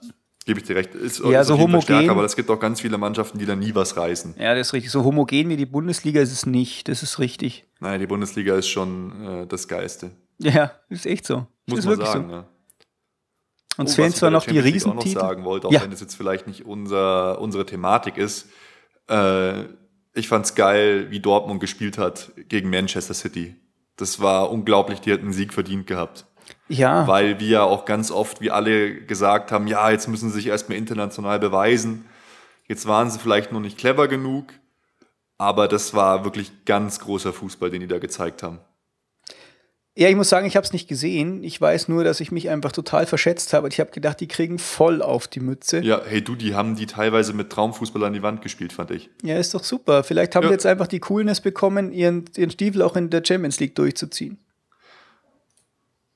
Gebe ich dir recht. Ist, Ja, ist so homogen. Stärker, aber es gibt auch ganz viele Mannschaften, die da nie was reißen. ja, das ist richtig. So homogen wie die Bundesliga ist es nicht. Das ist richtig. Nein, die Bundesliga ist schon äh, das Geiste. Ja, ist echt so. Muss ist man wirklich sagen. so. Ja. Uns Oh, fehlen was ich zwar noch die Champions League auch noch Riesentitel. sagen wollte, auch Ja. wenn das jetzt vielleicht nicht unser, unsere Thematik ist. Äh, ich fand's geil, wie Dortmund gespielt hat gegen Manchester City. Das war unglaublich, die hätten einen Sieg verdient gehabt. Ja, Weil wir ja auch ganz oft, wie alle gesagt haben, ja, jetzt müssen sie sich erstmal international beweisen. Jetzt waren sie vielleicht noch nicht clever genug, aber das war wirklich ganz großer Fußball, den die da gezeigt haben. Ja, ich muss sagen, ich habe es nicht gesehen. Ich weiß nur, dass ich mich einfach total verschätzt habe. Ich habe gedacht, die kriegen voll auf die Mütze. Ja, Ja, hey du, die haben die teilweise mit Traumfußball an die Wand gespielt, fand ich. ist doch super. Vielleicht haben Ja. die jetzt einfach die Coolness bekommen, ihren, ihren Stiefel auch in der Champions League durchzuziehen.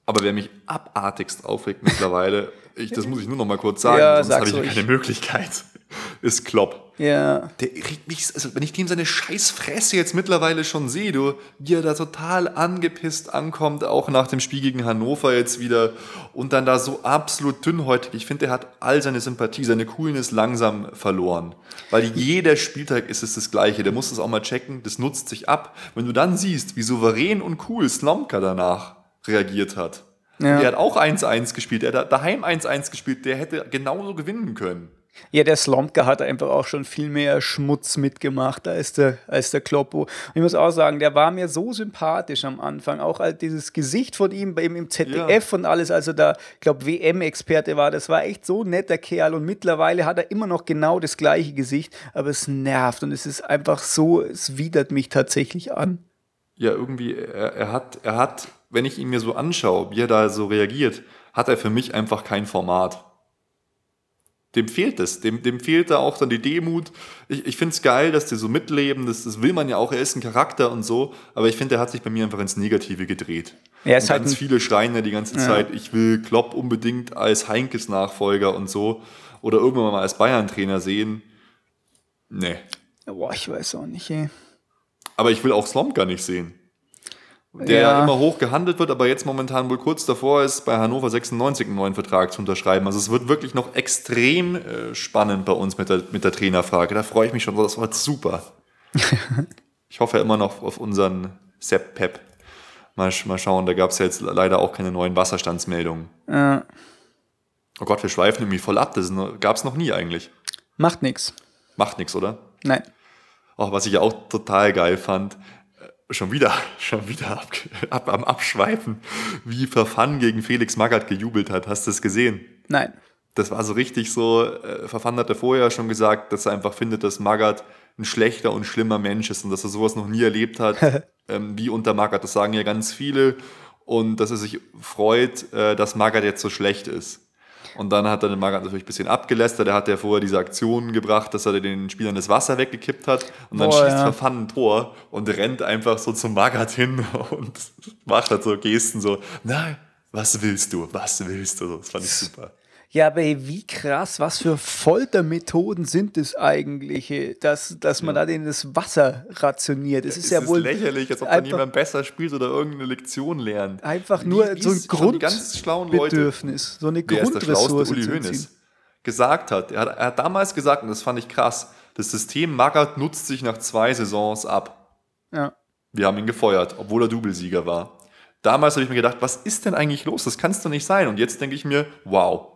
Aber wer mich abartigst aufregt mittlerweile, ich, das muss ich nur noch mal kurz sagen, Ja, sonst habe ich ruhig. keine Möglichkeit, ist Klopp. Ja. Der regt mich, also wenn ich dem seine scheiß Fresse jetzt mittlerweile schon sehe, du, wie er da total angepisst ankommt, auch nach dem Spiel gegen Hannover jetzt wieder und dann da so absolut dünnhäutig. Ich finde, er hat all seine Sympathie, seine Coolness langsam verloren. Weil jeder Spieltag ist es das Gleiche. Der muss das auch mal checken, das nutzt sich ab. Wenn du dann siehst, wie souverän und cool Slomka danach reagiert hat. Ja. Der hat auch 1-1 gespielt, der hat daheim 1-1 gespielt, der hätte genauso gewinnen können. Ja, der Slomka hat einfach auch schon viel mehr Schmutz mitgemacht als der, als der Kloppo. Und ich muss auch sagen, der war mir so sympathisch am Anfang. Auch halt dieses Gesicht von ihm bei ihm im ZDF und alles, also da, ich glaube, WM-Experte war, das war echt so ein netter Kerl. Und mittlerweile hat er immer noch genau das gleiche Gesicht, aber es nervt und es ist einfach so, es widert mich tatsächlich an. Ja, irgendwie, er, er, hat, er hat, wenn ich ihn mir so anschaue, wie er da so reagiert, hat er für mich einfach kein Format. Dem fehlt es. Dem, dem fehlt da auch dann die Demut. Ich, ich finde es geil, dass die so mitleben. Das, das will man ja auch. Er ist ein Charakter und so. Aber ich finde, er hat sich bei mir einfach ins Negative gedreht. Er ist und halt ganz viele schreien ja die ganze Zeit, ich will Klopp unbedingt als Heinkes Nachfolger und so. Oder irgendwann mal als Bayern-Trainer sehen. Nee. Boah, ich weiß auch nicht, ey. Aber ich will auch Slomka nicht sehen. Der Ja. immer hoch gehandelt wird, aber jetzt momentan wohl kurz davor ist, bei Hannover 96 einen neuen Vertrag zu unterschreiben. Also es wird wirklich noch extrem äh, spannend bei uns mit der, mit der Trainerfrage. Da freue ich mich schon, das wird super. ich hoffe immer noch auf unseren Sepp Pep. Mal, mal schauen, da gab es ja jetzt leider auch keine neuen Wasserstandsmeldungen. Ja, Oh Gott, wir schweifen irgendwie voll ab. Das gab es noch nie eigentlich. macht nix. Macht nichts, oder? Nein. Auch was ich auch total geil fand, äh, schon wieder, schon wieder ab, ab, am Abschweifen, wie Verfan gegen Felix Magath gejubelt hat. Hast du das gesehen? Nein. Das war so richtig so, äh, Verfan hatte vorher schon gesagt, dass er einfach findet, dass Magath ein schlechter und schlimmer Mensch ist und dass er sowas noch nie erlebt hat, ähm, wie unter Magath. Das sagen ja ganz viele und dass er sich freut, äh, dass Magath jetzt so schlecht ist. Und dann hat er den Magath natürlich ein bisschen abgelästert. Er hat ja vorher diese Aktion gebracht, dass er den Spielern das Wasser weggekippt hat. Und dann Boah, schießt ja. Verfan ein Tor und rennt einfach so zum Magath hin und macht halt so Gesten so, nein, was willst du, was willst du? Das fand ich super. Ja, aber wie krass, was für Foltermethoden sind es eigentlich, dass, dass man da denen das Wasser rationiert. Es ist Es ja ist wohl lächerlich, als ob dann jemand besser spielt oder irgendeine Lektion lernt. einfach nur Wie- so ein Grundbedürfnis, so eine wer ist der Grundressource Uli zu Hoeneß, gesagt hat. Er, hat. er hat damals gesagt, und das fand ich krass, das System Magath nutzt sich nach zwei Saisons ab. Ja. Wir haben ihn gefeuert, obwohl er Doublesieger war. Damals habe ich mir gedacht, was ist denn eigentlich los? Das kann es doch nicht sein. Und jetzt denke ich mir, wow.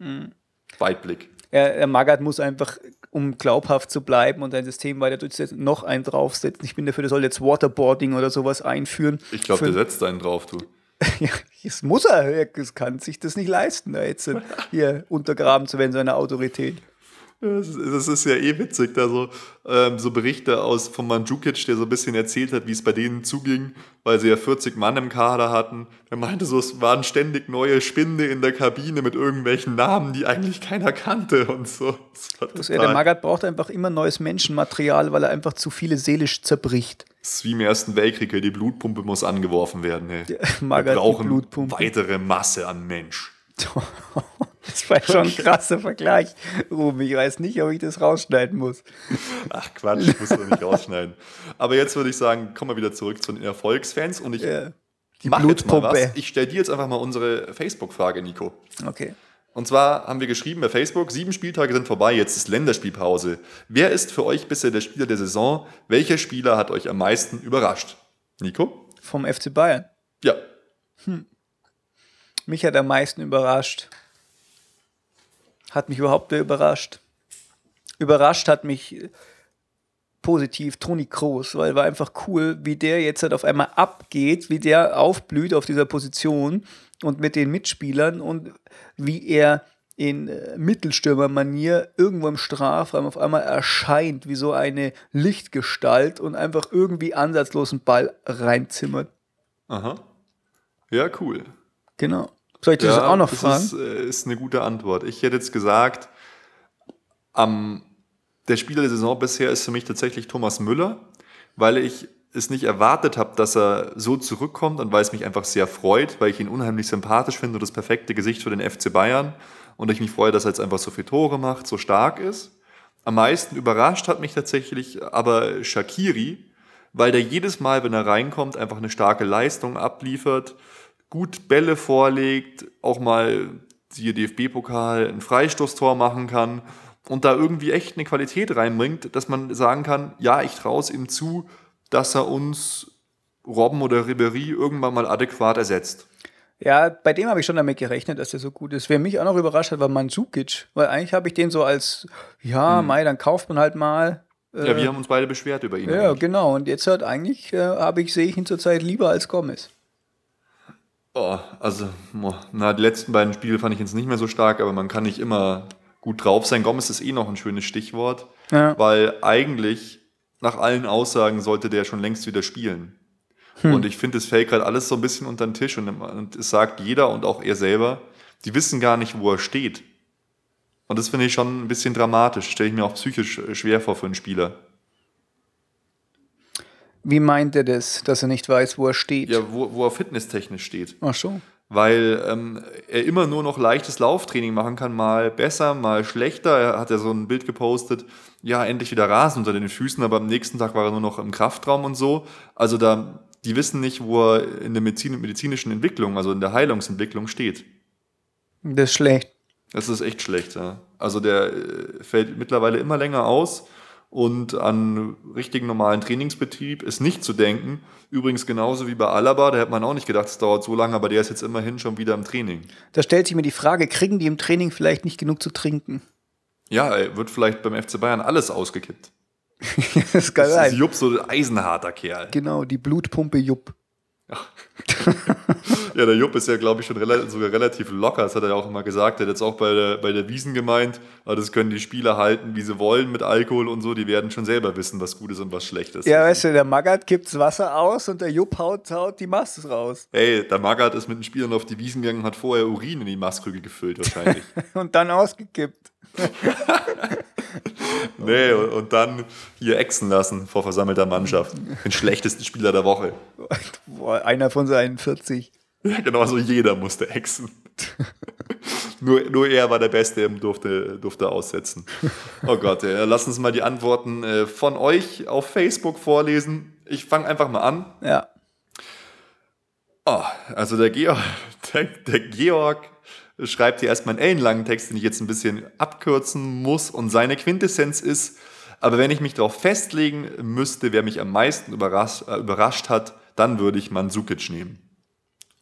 Mhm. Weitblick. Er, er Magath muss einfach, um glaubhaft zu bleiben und ein System weiter durchzusetzen, noch einen draufsetzen. Ich bin dafür, der soll jetzt Waterboarding oder sowas einführen. Ich glaube, der setzt einen drauf, du. Ja, das muss er. Er kann sich das nicht leisten, da jetzt hier untergraben zu werden, seine Autorität. Das ist, das ist ja eh witzig, da so, ähm, so Berichte aus von Mandzukic, der so ein bisschen erzählt hat, wie es bei denen zuging, weil sie ja 40 Mann im Kader hatten. Er meinte so, es waren ständig neue Spinde in der Kabine mit irgendwelchen Namen, die eigentlich keiner kannte und so. Das ja, der Magath braucht einfach immer neues Menschenmaterial, weil er einfach zu viele seelisch zerbricht. Das ist wie im Ersten Weltkrieg, die Blutpumpe muss angeworfen werden. Ey. Magath, Wir brauchen weitere Masse an Mensch. Das war schon ein krasser Vergleich, Ruben. Ich weiß nicht, ob ich das rausschneiden muss. Ach Quatsch, ich muss doch nicht rausschneiden. Aber jetzt würde ich sagen, kommen wir wieder zurück zu den Erfolgsfans und ich Ja. Die mach jetzt mal was. Ich stelle dir jetzt einfach mal unsere Facebook-Frage, Nico. Okay. Und zwar haben wir geschrieben bei Facebook, sieben Spieltage sind vorbei, jetzt ist Länderspielpause. Wer ist für euch bisher der Spieler der Saison? Welcher Spieler hat euch am meisten überrascht? Nico? Vom FC Bayern. Ja. Mich hat am meisten überrascht. Hat mich überhaupt überrascht? Überrascht hat mich positiv Toni Kroos, weil war einfach cool, wie der jetzt halt auf einmal abgeht, wie der aufblüht auf dieser Position und mit den Mitspielern und wie er in äh, Mittelstürmermanier irgendwo im Strafraum auf einmal erscheint, wie so eine Lichtgestalt und einfach irgendwie ansatzlosen Ball reinzimmert. Aha. Ja, cool. Genau. Soll ich das ja, auch noch das fragen? Ist, äh, ist eine gute Antwort. Ich hätte jetzt gesagt, am, der Spieler der Saison bisher ist für mich tatsächlich Thomas Müller, weil ich es nicht erwartet habe, dass er so zurückkommt und weil es mich einfach sehr freut, weil ich ihn unheimlich sympathisch finde und das perfekte Gesicht für den FC Bayern. und ich mich freue, dass er jetzt einfach so viele Tore macht, so stark ist. Am meisten überrascht hat mich tatsächlich aber Shakiri, weil der jedes Mal, wenn er reinkommt, einfach eine starke Leistung abliefert, gut Bälle vorlegt, auch mal siehe DFB-Pokal ein Freistoßtor machen kann und da irgendwie echt eine Qualität reinbringt, dass man sagen kann, ja, ich traue es ihm zu, dass er uns Robben oder Ribery irgendwann mal adäquat ersetzt. Ja, bei dem habe ich schon damit gerechnet, dass der so gut ist. Wer mich auch noch überrascht hat, war Mandzukic. Weil eigentlich habe ich den so als, ja, hm. Mai, dann kauft man halt mal. Äh, ja, wir haben uns beide beschwert über ihn. Ja, eigentlich. genau. Und jetzt halt eigentlich, äh, habe ich, sehe ich ihn zurzeit lieber als Gomez. Oh, also, na, die letzten beiden Spiele fand ich jetzt nicht mehr so stark, aber man kann nicht immer gut drauf sein. Gomez ist eh noch ein schönes Stichwort, ja. weil eigentlich nach allen Aussagen sollte der schon längst wieder spielen. Hm. Und ich finde, es fällt gerade alles so ein bisschen unter den Tisch und, und es sagt jeder und auch er selber, die wissen gar nicht, wo er steht. Und das finde ich schon ein bisschen dramatisch. Stelle ich mir auch psychisch schwer vor für einen Spieler. Wie meint er das, dass er nicht weiß, wo er steht? Ja, wo, wo er fitnesstechnisch steht. Ach so. Weil ähm, er immer nur noch leichtes Lauftraining machen kann, mal besser, mal schlechter. Er hat ja so ein Bild gepostet, ja, endlich wieder Rasen unter den Füßen, aber am nächsten Tag war er nur noch im Kraftraum und so. Also da die wissen nicht, wo er in der Medizin, medizinischen Entwicklung, also in der Heilungsentwicklung steht. Das ist schlecht. Das ist echt schlecht, ja. Also der äh, fällt mittlerweile immer länger aus und an richtigen normalen Trainingsbetrieb ist nicht zu denken. Übrigens genauso wie bei Alaba, da hätte man auch nicht gedacht, es dauert so lange, aber der ist jetzt immerhin schon wieder im Training. Da stellt sich mir die Frage, kriegen die im Training vielleicht nicht genug zu trinken? Ja, wird vielleicht beim FC Bayern alles ausgekippt. das ist geil. Das ist Jupp so ein eisenharter Kerl. Genau, die Blutpumpe Jupp. ja, der Jupp ist ja, glaube ich, schon rela sogar relativ locker. Das hat er ja auch immer gesagt. Er hat jetzt auch bei der, bei der Wiesen gemeint, das können die Spieler halten, wie sie wollen mit Alkohol und so. Die werden schon selber wissen, was gut ist und was schlecht ist. Ja, weißt du, der Magath kippt das Wasser aus und der Jupp haut, haut die Masse raus. Ey, der Magath ist mit den Spielern auf die Wiesen gegangen und hat vorher Urin in die Maßkrüge gefüllt, wahrscheinlich. und dann ausgekippt. nee, und, dann hier exen lassen vor versammelter Mannschaft. Den schlechtesten Spieler der Woche. Boah, einer von seinen 40. Ja, genau, so jeder musste exen. nur, nur er war der Beste und durfte, durfte aussetzen. Oh Gott, ja, lass uns mal die Antworten äh, von euch auf Facebook vorlesen. Ich fange einfach mal an. Ja. Oh, also der Georg, der, der Georg schreibt hier erstmal einen ellenlangen Text, den ich jetzt ein bisschen abkürzen muss. Und seine Quintessenz ist, aber wenn ich mich darauf festlegen müsste, wer mich am meisten überrascht, äh, überrascht hat, dann würde ich Mandzukic nehmen.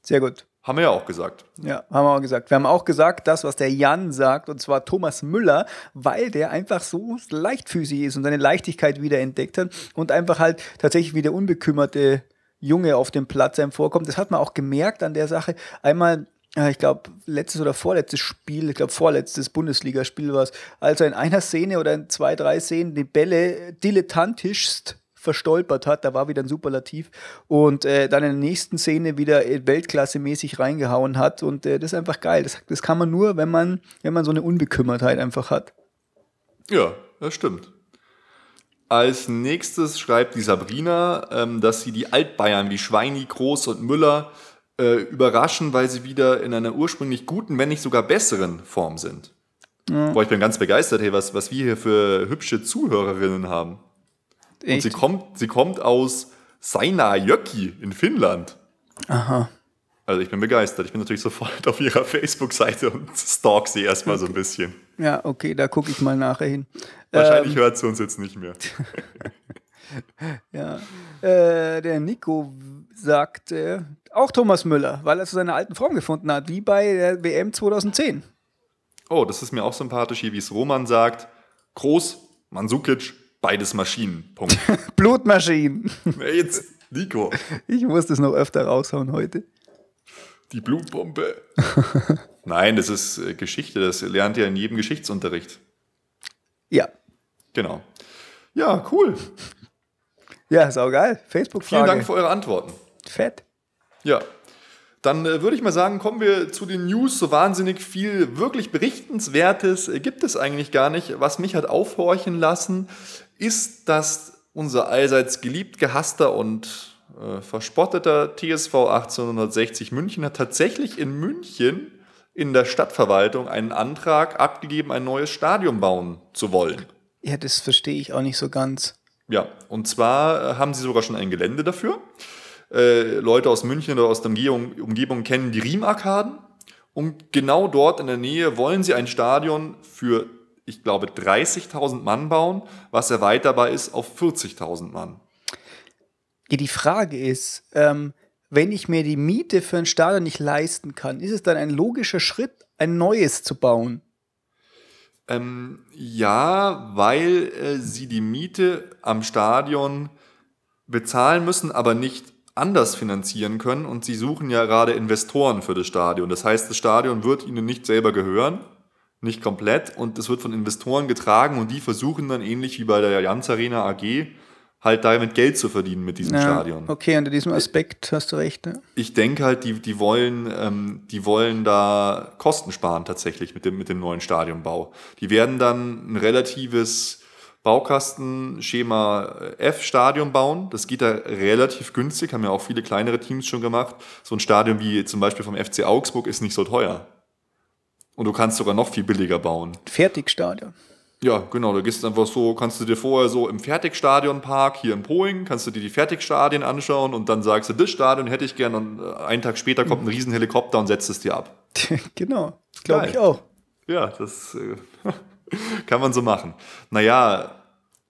Sehr gut. Haben wir ja auch gesagt. Ja, haben wir auch gesagt. Wir haben auch gesagt, das, was der Jan sagt, und zwar Thomas Müller, weil der einfach so leichtfüßig ist und seine Leichtigkeit wieder entdeckt hat und einfach halt tatsächlich wie der unbekümmerte Junge auf dem Platz einem vorkommt. Das hat man auch gemerkt an der Sache. Einmal ich glaube, letztes oder vorletztes Spiel, ich glaube, vorletztes Bundesligaspiel war es, als er in einer Szene oder in zwei, drei Szenen die Bälle dilettantischst verstolpert hat, da war wieder ein Superlativ und äh, dann in der nächsten Szene wieder Weltklasse-mäßig reingehauen hat und äh, das ist einfach geil. Das, das kann man nur, wenn man, wenn man so eine Unbekümmertheit einfach hat. Ja, das stimmt. Als nächstes schreibt die Sabrina, ähm, dass sie die Altbayern wie Schweini, Groß und Müller äh, überraschen, weil sie wieder in einer ursprünglich guten, wenn nicht sogar besseren Form sind. Ja. Boah, ich bin ganz begeistert, hey, was, was wir hier für hübsche Zuhörerinnen haben. Echt? Und sie kommt, sie kommt aus Seinäjoki in Finnland. Aha. Also ich bin begeistert. Ich bin natürlich sofort auf ihrer Facebook-Seite und stalk sie erstmal so ein bisschen. Ja, okay, da gucke ich mal nachher hin. Wahrscheinlich ähm, hört sie uns jetzt nicht mehr. ja. Äh, der Nico sagt äh, auch Thomas Müller, weil er zu seiner alten Form gefunden hat, wie bei der WM 2010. Oh, das ist mir auch sympathisch, hier wie es Roman sagt. Groß, Mansukic, beides Maschinen. Punkt. Blutmaschinen. Jetzt, Nico. Ich muss das noch öfter raushauen heute. Die Blutpumpe. Nein, das ist äh, Geschichte, das lernt ihr in jedem Geschichtsunterricht. Ja. Genau. Ja, cool. Ja, ist auch geil. Facebook-Frage. Vielen Dank für eure Antworten. Fett. Ja. Dann äh, würde ich mal sagen, kommen wir zu den News. So wahnsinnig viel wirklich Berichtenswertes äh, gibt es eigentlich gar nicht. Was mich hat aufhorchen lassen, ist, dass unser allseits geliebt, gehasster und äh, verspotteter TSV 1860 München hat tatsächlich in München in der Stadtverwaltung einen Antrag abgegeben, ein neues Stadion bauen zu wollen. Ja, das verstehe ich auch nicht so ganz. Ja, und zwar äh, haben sie sogar schon ein Gelände dafür. Äh, Leute aus München oder aus der Umgebung, Umgebung kennen die Riemarkaden. Und genau dort in der Nähe wollen sie ein Stadion für, ich glaube, 30.000 Mann bauen, was erweiterbar ist auf 40.000 Mann. Ja, die Frage ist, ähm, wenn ich mir die Miete für ein Stadion nicht leisten kann, ist es dann ein logischer Schritt, ein neues zu bauen? Ähm, ja, weil äh, sie die Miete am Stadion bezahlen müssen, aber nicht anders finanzieren können. Und sie suchen ja gerade Investoren für das Stadion. Das heißt, das Stadion wird ihnen nicht selber gehören, nicht komplett. Und es wird von Investoren getragen und die versuchen dann ähnlich wie bei der Jans Arena AG halt damit Geld zu verdienen mit diesem Ja, Stadion. Okay, unter diesem Aspekt hast du recht. Ne? Ich denke halt, die, die, wollen, ähm, die wollen da Kosten sparen tatsächlich mit dem, mit dem neuen Stadionbau. Die werden dann ein relatives Baukastenschema F-Stadion bauen. Das geht da relativ günstig, haben ja auch viele kleinere Teams schon gemacht. So ein Stadion wie zum Beispiel vom FC Augsburg ist nicht so teuer. Und du kannst sogar noch viel billiger bauen. Fertigstadion. Ja, genau. Da gehst du einfach so, kannst du dir vorher so im Fertigstadionpark hier in Poing, kannst du dir die Fertigstadien anschauen und dann sagst du, das Stadion hätte ich gern und äh, einen Tag später kommt ein Riesenhelikopter und setzt es dir ab. genau, das glaube ich auch. Ja, das äh, kann man so machen. Naja,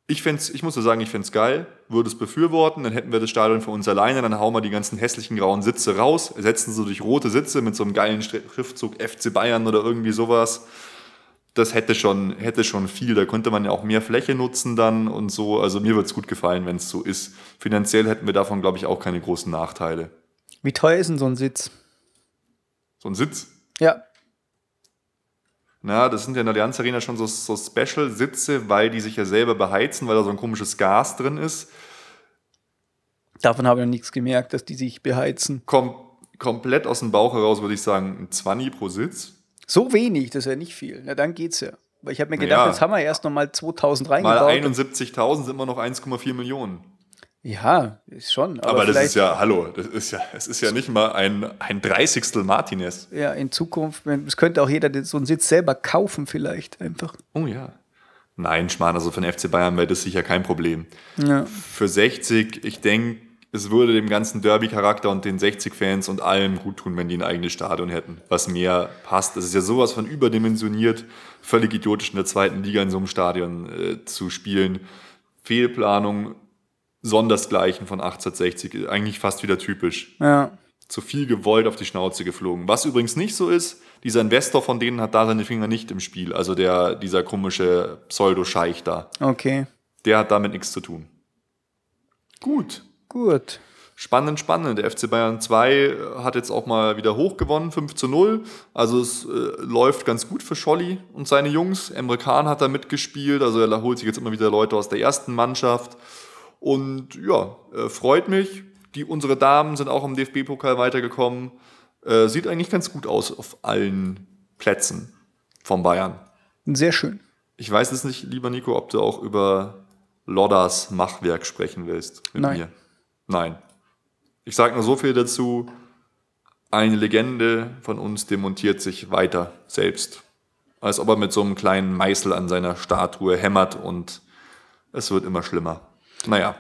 ich, find's, ich muss so sagen, ich fände es geil, würde es befürworten, dann hätten wir das Stadion für uns alleine, dann hauen wir die ganzen hässlichen grauen Sitze raus, ersetzen sie durch rote Sitze mit so einem geilen Schriftzug FC Bayern oder irgendwie sowas. Das hätte schon, hätte schon viel, da könnte man ja auch mehr Fläche nutzen dann und so. Also mir würde es gut gefallen, wenn es so ist. Finanziell hätten wir davon, glaube ich, auch keine großen Nachteile. Wie teuer ist denn so ein Sitz? So ein Sitz, Ja, Na, das sind ja in der Allianz Arena schon so, so Special-Sitze, weil die sich ja selber beheizen, weil da so ein komisches Gas drin ist. davon habe ich noch nichts gemerkt, dass die sich beheizen. Kom komplett aus dem Bauch heraus würde ich sagen, ein 20 pro Sitz. So wenig, das ist ja nicht viel. Na, dann geht's ja. Weil ich habe mir gedacht, Ja. jetzt haben wir erst noch mal 2000 Mal reingebaut. 71.000 sind immer noch 1,4 Millionen. ja, ist schon. Aber, Aber, das ist ja, hallo, das ist ja, es ist ja nicht mal ein, ein Dreißigstel Martinez. Ja, in Zukunft, es könnte auch jeder so einen Sitz selber kaufen, vielleicht einfach. Oh ja. Nein, Schmarrn, also für den FC Bayern wäre das sicher kein Problem. Ja. Für 60, ich denke, es würde dem ganzen Derby-Charakter und den 60-Fans und allem gut tun, wenn die ein eigenes Stadion hätten, was mehr passt. Das ist ja sowas von überdimensioniert, völlig idiotisch in der zweiten Liga in so einem Stadion äh, zu spielen. Fehlplanung, Sondersgleichen von 1860, eigentlich fast wieder typisch. Ja. Zu viel gewollt auf die Schnauze geflogen. Was übrigens nicht so ist, dieser Investor von denen hat da seine Finger nicht im Spiel. Also der, dieser komische Pseudo-Scheich da. Okay. Der hat damit nichts zu tun. Gut. Gut. Spannend, spannend. Der FC Bayern 2 hat jetzt auch mal wieder hoch gewonnen, 5 zu 0. Also es äh, läuft ganz gut für Scholli und seine Jungs. Emre Can hat da mitgespielt, also er holt sich jetzt immer wieder Leute aus der ersten Mannschaft. Und ja, äh, freut mich. Die, unsere Damen sind auch im DFB-Pokal weitergekommen. Äh, sieht eigentlich ganz gut aus auf allen Plätzen von Bayern. Sehr schön. Ich weiß es nicht, lieber Nico, ob du auch über Lodders Machwerk sprechen willst mit Nein. mir. Nein. Ich sage nur so viel dazu. Eine Legende von uns demontiert sich weiter selbst. Als ob er mit so einem kleinen Meißel an seiner Statue hämmert und es wird immer schlimmer. Naja.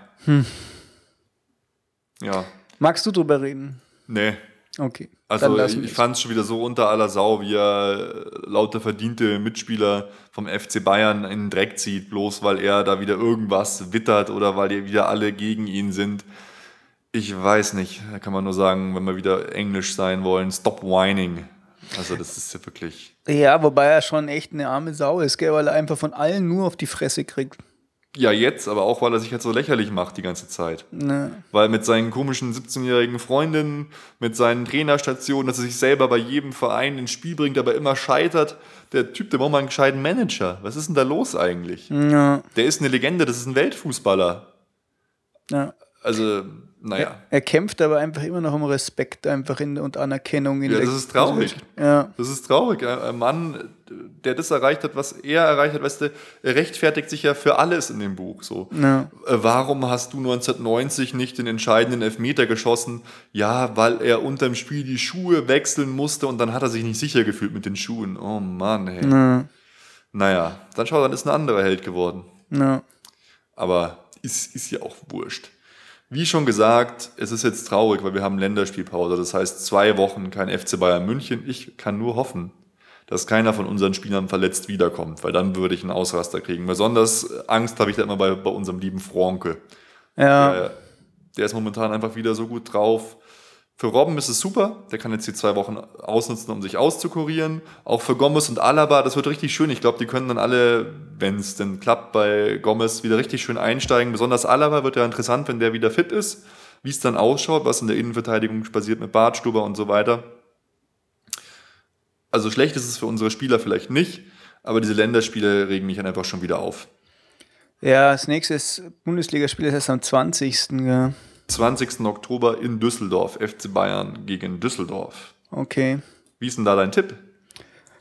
Ja. Magst du drüber reden? Nee. Okay. Also ich, ich fand es schon wieder so unter aller Sau, wie er äh, lauter verdiente Mitspieler vom FC Bayern in den Dreck zieht, bloß weil er da wieder irgendwas wittert oder weil die wieder alle gegen ihn sind. Ich weiß nicht, da kann man nur sagen, wenn wir wieder Englisch sein wollen, stop whining. Also das ist ja wirklich... Ja, wobei er schon echt eine arme Sau ist, gell, weil er einfach von allen nur auf die Fresse kriegt. Ja, jetzt, aber auch, weil er sich halt so lächerlich macht die ganze Zeit. Ne. Weil mit seinen komischen 17-jährigen Freundinnen, mit seinen Trainerstationen, dass er sich selber bei jedem Verein ins Spiel bringt, aber immer scheitert. Der Typ, der braucht mal einen gescheiten Manager. Was ist denn da los eigentlich? Ja, Der ist eine Legende, das ist ein Weltfußballer. ja. Also, naja. Er, er, kämpft aber einfach immer noch um Respekt einfach in, und Anerkennung. In ja, das ist traurig. Ja. Das ist traurig. Ein Mann, der das erreicht hat, was er erreicht hat, weißt du, er rechtfertigt sich ja für alles in dem Buch. So. Ja. Äh, warum hast du 1990 nicht den entscheidenden Elfmeter geschossen? Ja, weil er unterm Spiel die Schuhe wechseln musste und dann hat er sich nicht sicher gefühlt mit den Schuhen. Oh Mann, ey. Ja. Naja, dann schau, dann ist ein anderer Held geworden. Ja. Aber ist, ist ja auch wurscht. Wie schon gesagt, es ist jetzt traurig, weil wir haben Länderspielpause. Das heißt, zwei Wochen kein FC Bayern München. Ich kann nur hoffen, dass keiner von unseren Spielern verletzt wiederkommt, weil dann würde ich einen Ausraster kriegen. Besonders Angst habe ich da immer bei, bei unserem lieben Franke. Ja. Der, der ist momentan einfach wieder so gut drauf. Für Robben ist es super, der kann jetzt die zwei Wochen ausnutzen, um sich auszukurieren. Auch für Gomez und Alaba, das wird richtig schön. Ich glaube, die können dann alle, wenn es denn klappt, bei Gomez wieder richtig schön einsteigen. Besonders Alaba wird ja interessant, wenn der wieder fit ist, wie es dann ausschaut, was in der Innenverteidigung passiert mit Bartstuber und so weiter. Also schlecht ist es für unsere Spieler vielleicht nicht, aber diese Länderspiele regen mich dann einfach schon wieder auf. Ja, das nächste Bundesligaspiel ist erst am 20. Ja. 20. Oktober in Düsseldorf, FC Bayern gegen Düsseldorf. Okay. Wie ist denn da dein Tipp?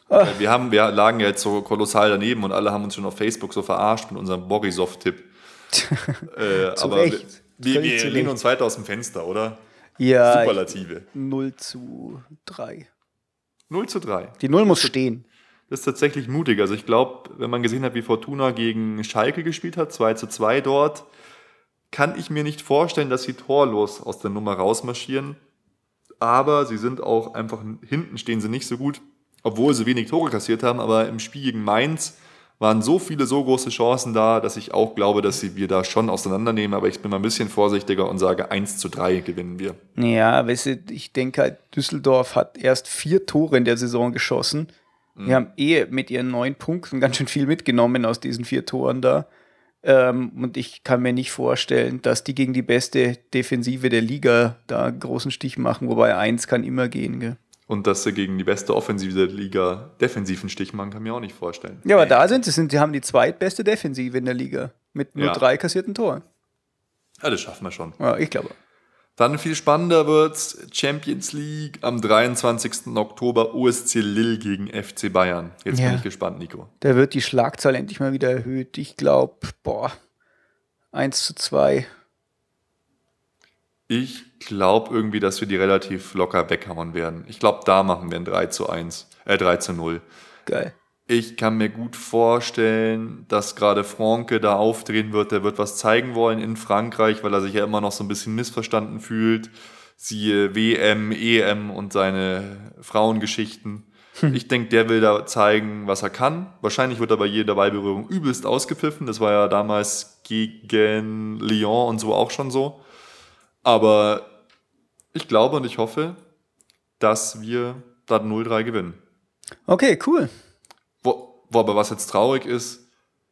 Ach. Wir, haben, wir lagen ja jetzt so kolossal daneben und alle haben uns schon auf Facebook so verarscht mit unserem Borisov-Tipp. äh, Zu aber Recht. wir, wir lehnen Recht. uns weiter aus dem Fenster, oder? Ja, Superlative. 0 zu 3. 0 zu 3. Die 0 muss stehen. Das ist tatsächlich mutig. Also ich glaube, wenn man gesehen hat, wie Fortuna gegen Schalke gespielt hat, 2 zu 2 dort, kann ich mir nicht vorstellen, dass sie torlos aus der Nummer rausmarschieren. Aber sie sind auch einfach, hinten stehen sie nicht so gut, obwohl sie wenig Tore kassiert haben. Aber im Spiel gegen Mainz waren so viele, so große Chancen da, dass ich auch glaube, dass sie wir da schon auseinandernehmen. Aber ich bin mal ein bisschen vorsichtiger und sage, 1 zu 3 gewinnen wir. Ja, weißt du, ich denke halt, Düsseldorf hat erst vier Tore in der Saison geschossen. Die haben eh mit ihren neun Punkten ganz schön viel mitgenommen aus diesen vier Toren da. Ähm, und ich kann mir nicht vorstellen, dass die gegen die beste Defensive der Liga da einen großen Stich machen, wobei eins kann immer gehen. Gell? Und dass sie gegen die beste Offensive der Liga defensiven Stich machen, kann ich mir auch nicht vorstellen. Ja, aber da sind sie, sind, sie haben die zweitbeste Defensive in der Liga mit nur Ja. drei kassierten Toren. Ja, das schaffen wir schon. Ja, ich glaube. Dann viel spannender wird's Champions League am 23. Oktober OSC Lille gegen FC Bayern. Jetzt Ja. bin ich gespannt, Nico. Da wird die Schlagzahl endlich mal wieder erhöht. Ich glaube, boah, 1 zu 2. Ich glaube irgendwie, dass wir die relativ locker weghauen werden. Ich glaube, da machen wir ein 3 zu 1, äh 3 zu 0. Geil. Ich kann mir gut vorstellen, dass gerade Franke da aufdrehen wird. Der wird was zeigen wollen in Frankreich, weil er sich ja immer noch so ein bisschen missverstanden fühlt. Siehe WM, EM und seine Frauengeschichten. Ich denke, der will da zeigen, was er kann. Wahrscheinlich wird er bei jeder Ballberührung übelst ausgepfiffen. Das war ja damals gegen Lyon und so auch schon so. Aber ich glaube und ich hoffe, dass wir da 0-3 gewinnen. Okay, cool. Wo, wo aber was jetzt traurig ist,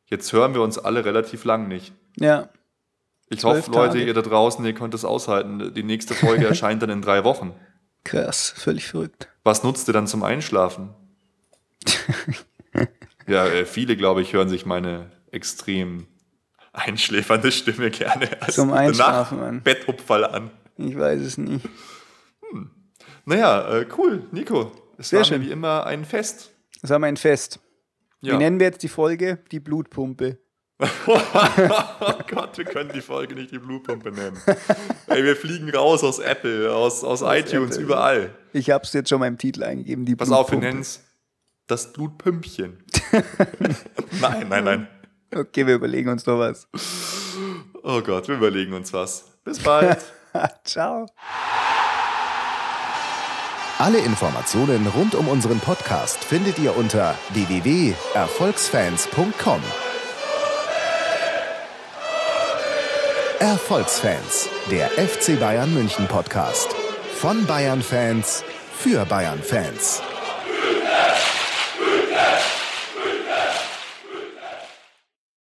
jetzt hören wir uns alle relativ lang nicht. Ja. Ich hoffe, Leute, ihr da draußen, ihr könnt es aushalten. Die nächste Folge erscheint dann in drei Wochen. Krass, völlig verrückt. Was nutzt ihr dann zum Einschlafen? ja, äh, viele, glaube ich, hören sich meine extrem einschläfernde Stimme gerne als Zum Einschlafen an. Betthupferl an. Ich weiß es nicht. Naja, äh, cool, Nico. Es Sehr war schön. wie immer ein Fest. Das haben wir ein Fest. Ja. Wie nennen wir jetzt die Folge? Die Blutpumpe. oh Gott, wir können die Folge nicht die Blutpumpe nennen. Ey, wir fliegen raus aus Apple, aus, aus, iTunes, Apple. überall. Ich habe es jetzt schon mal im Titel eingegeben. Die Pass auf, wir Blutpumpe. nennen es das Blutpümpchen. nein, nein, nein. Okay, wir überlegen uns noch was. Oh Gott, wir überlegen uns was. Bis bald. Ciao. Alle Informationen rund um unseren Podcast findet ihr unter www.erfolgsfans.com. Erfolgsfans, der FC Bayern München Podcast. Von Bayern Fans für Bayern Fans.